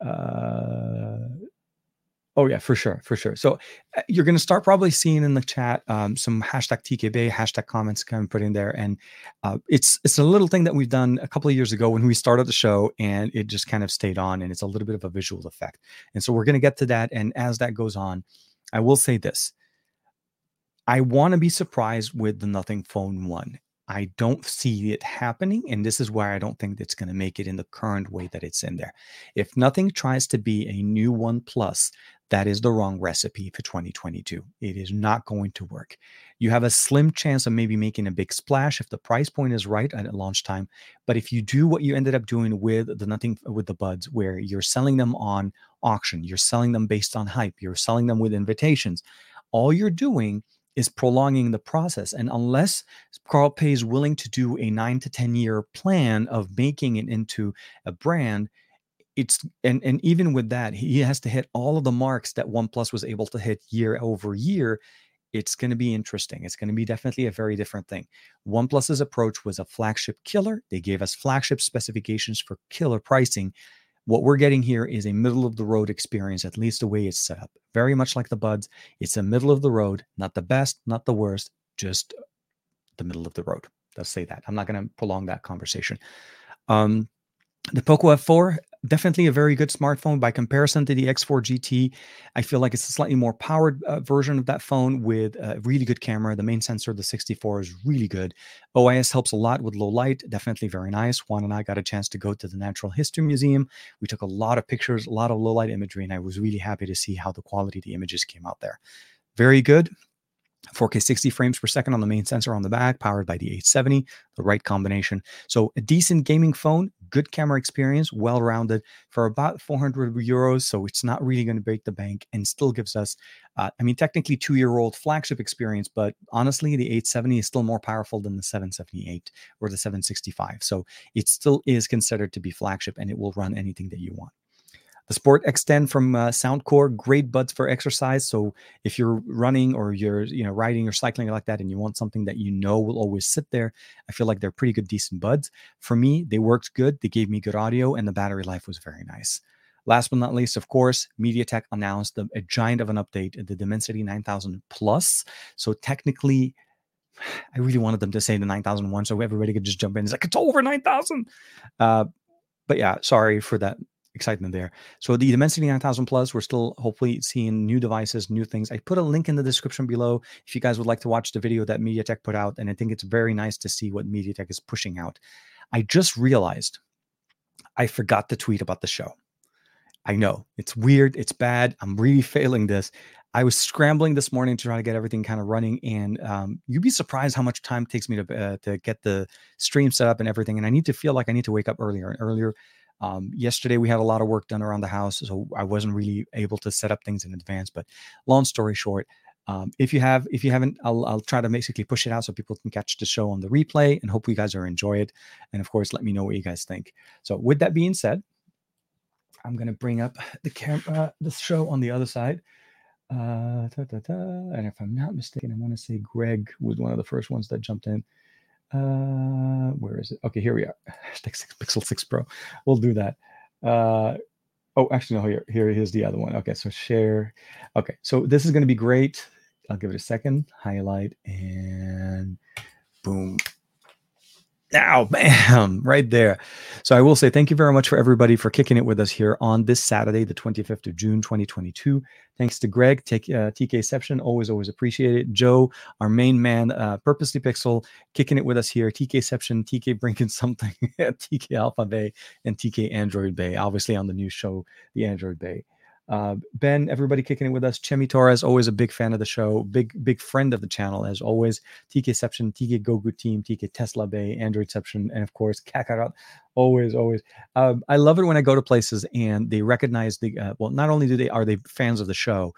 Uh, Oh yeah, for sure, for sure. So uh, you're going to start probably seeing in the chat um, some hashtag TKB hashtag comments kind of put in there, and uh, it's it's a little thing that we've done a couple of years ago when we started the show, and it just kind of stayed on, and it's a little bit of a visual effect. And so we're going to get to that, and as that goes on, I will say this: I want to be surprised with the Nothing Phone One. I don't see it happening. And this is why I don't think it's going to make it in the current way that it's in there. If nothing tries to be a new One Plus that is the wrong recipe for 2022. It is not going to work. You have a slim chance of maybe making a big splash if the price point is right at launch time. But if you do what you ended up doing with the nothing with the buds, where you're selling them on auction, you're selling them based on hype, you're selling them with invitations, all you're doing is prolonging the process. And unless Carl Pei is willing to do a nine to 10 year plan of making it into a brand, it's and and even with that he has to hit all of the marks that oneplus was able to hit year over year it's going to be interesting. It's going to be definitely a very different thing. Oneplus's approach was a flagship killer. They gave us flagship specifications for killer pricing. What we're getting here is a middle of the road experience at least the way it's set up. Very much like the buds it's a middle of the road not the best not the worst just the middle of the road. Let's say that. I'm not going to prolong that conversation. Um the Poco F4 definitely a very good smartphone by comparison to the X4 GT. I feel like it's a slightly more powered uh, version of that phone with a really good camera. The main sensor, the 64, is really good. OIS helps a lot with low light, definitely very nice. Juan and I got a chance to go to the Natural History Museum. We took a lot of pictures, a lot of low light imagery, and I was really happy to see how the quality of the images came out there. Very good. 4K 60 frames per second on the main sensor on the back, powered by the 870, the right combination. So a decent gaming phone, good camera experience, well rounded for about 400 euros. So it's not really going to break the bank and still gives us, uh, I mean, technically two year old flagship experience, but honestly, the 870 is still more powerful than the 778 or the 765. So it still is considered to be flagship and it will run anything that you want. The Sport X10 from uh, Soundcore, great buds for exercise. So if you're running or you're you know riding or cycling like that, and you want something that you know will always sit there, I feel like they're pretty good, decent buds. For me, they worked good. They gave me good audio, and the battery life was very nice. Last but not least, of course, MediaTek announced a, a giant of an update, the Dimensity 9000 Plus. So technically, <sighs> I really wanted them to say the 9001 so everybody could just jump in. It's like, it's over 9000. Uh, but yeah, sorry for that excitement there. So the Dimensity 9000 Plus, we're still hopefully seeing new devices, new things. I put a link in the description below if you guys would like to watch the video that MediaTek put out, and I think it's very nice to see what MediaTek is pushing out. I just realized I forgot to tweet about the show. I know it's weird, it's bad. I'm really failing this. I was scrambling this morning to try to get everything kind of running, and um, you'd be surprised how much time it takes me to uh, to get the stream set up and everything. And I need to feel like I need to wake up earlier and earlier. Um, yesterday we had a lot of work done around the house, so I wasn't really able to set up things in advance. But long story short, um, if you have, if you haven't, I'll, I'll try to basically push it out so people can catch the show on the replay, and hope you guys are enjoy it. And of course, let me know what you guys think. So with that being said, I'm gonna bring up the camera, the show on the other side. Uh. And if I'm not mistaken, I want to say Greg was one of the first ones that jumped in. Uh, where is it? Okay, here we are. <laughs> Hashtag six, Pixel 6 Pro. We'll do that. Uh, oh, actually, no, here, here is the other one. Okay, so share. Okay, so this is going to be great. I'll give it a second. Highlight and boom. Now, <laughs> bam, right there. So I will say thank you very much for everybody for kicking it with us here on this Saturday, the 25th of June, 2022. Thanks to Greg, take, uh, TKception, always, always appreciate it. Joe, our main man, uh, Purposely Pixel, kicking it with us here. TKception, TK <laughs> bringing something, TK Alpha Bay, and TK Android Bay, obviously on the new show, the Android Bay. Uh, ben, everybody kicking it with us. Chemi Torres, always a big fan of the show, big big friend of the channel as always. TKception, TK Goku Team, TK Tesla Bay, Androidception, and of course Kakarot. Always, always. Um, I love it when I go to places and they recognize the. Uh, well, not only do they are they fans of the show,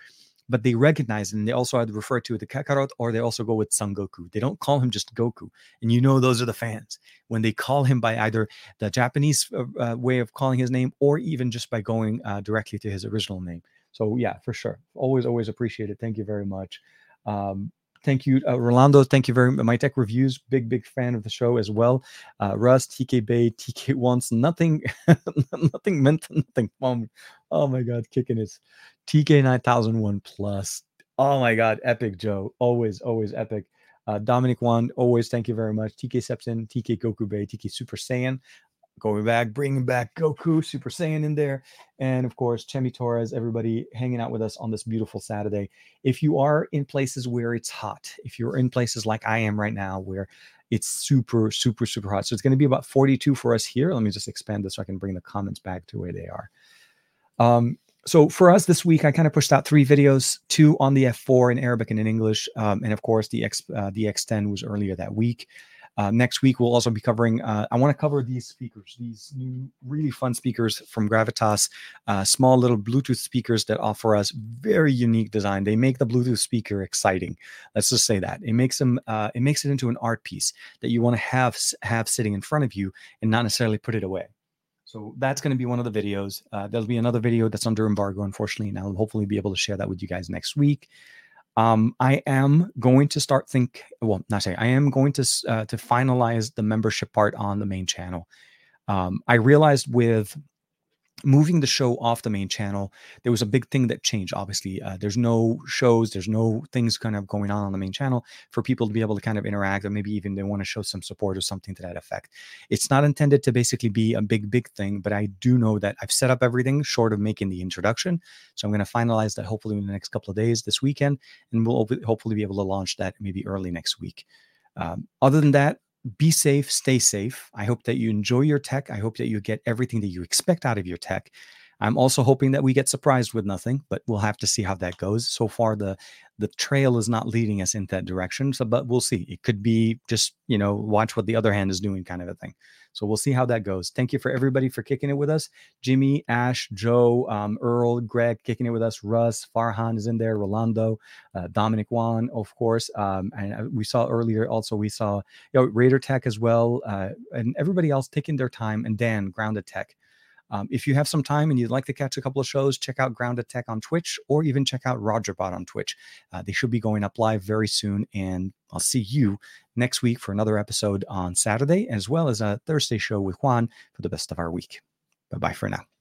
but they recognize and they also either refer to the Kakarot or they also go with Son Goku. They don't call him just Goku. And you know, those are the fans. When they call him by either the Japanese uh, uh, way of calling his name or even just by going uh, directly to his original name. So, yeah, for sure. Always, always appreciate it. Thank you very much. Um, thank you, uh, Rolando. Thank you very much. My Tech Reviews, big, big fan of the show as well. Uh, Russ, TK Bay, <laughs> TK Wants, nothing, <laughs> nothing meant nothing. Oh my God, kicking his TK 9001 plus. Oh my God, epic Joe. Always, always epic. Uh, Dominic Wan, always thank you very much. TKception, TK Goku Bay, TK Super Saiyan. Going back, bringing back Goku, Super Saiyan in there. And of course, Chemi Torres, everybody hanging out with us on this beautiful Saturday. If you are in places where it's hot, if you're in places like I am right now, where it's super, super, super hot. So it's going to be about 42 for us here. Let me just expand this so I can bring the comments back to where they are. Um, so for us this week, I kind of pushed out three videos: two on the F4 in Arabic and in English, um, and of course the X uh, the X10 was earlier that week. Uh, next week we'll also be covering. Uh, I want to cover these speakers, these new really fun speakers from Gravastar, uh, small little Bluetooth speakers that offer us very unique design. They make the Bluetooth speaker exciting. Let's just say that it makes them. Uh, it makes it into an art piece that you want to have have sitting in front of you and not necessarily put it away. So that's going to be one of the videos. Uh, there'll be another video that's under embargo, unfortunately, and I'll hopefully be able to share that with you guys next week. Um, I am going to start think. Well, not say I am going to uh, to finalize the membership part on the main channel. Um, I realized with moving the show off the main channel there was a big thing that changed obviously. Uh, there's no shows there's no things kind of going on on the main channel for people to be able to kind of interact or maybe even they want to show some support or something to that effect. It's not intended to basically be a big big thing but i do know that i've set up everything short of making the introduction. So i'm going to finalize that hopefully in the next couple of days this weekend and we'll hopefully be able to launch that maybe early next week. Um, other than that be safe, stay safe. I hope that you enjoy your tech. I hope that you get everything that you expect out of your tech. I'm also hoping that we get surprised with nothing, but we'll have to see how that goes. So far, the the trail is not leading us in that direction. So, but we'll see. It could be just you know watch what the other hand is doing, kind of a thing. So we'll see how that goes. Thank you for everybody for kicking it with us. Jimmy, Ash, Joe, um, Earl, Greg kicking it with us. Russ, Farhan is in there. Rolando, uh, Dominic Juan, of course. Um, and uh, we saw earlier also we saw you know Raider Tech as well, uh, and everybody else taking their time. And Dan, Grounded Tech. Um, if you have some time and you'd like to catch a couple of shows, check out Grounded Tech on Twitch or even check out Rogerbot on Twitch. Uh, they should be going up live very soon. And I'll see you next week for another episode on Saturday, as well as a Thursday show with Juan for the best of our week. Bye bye for now.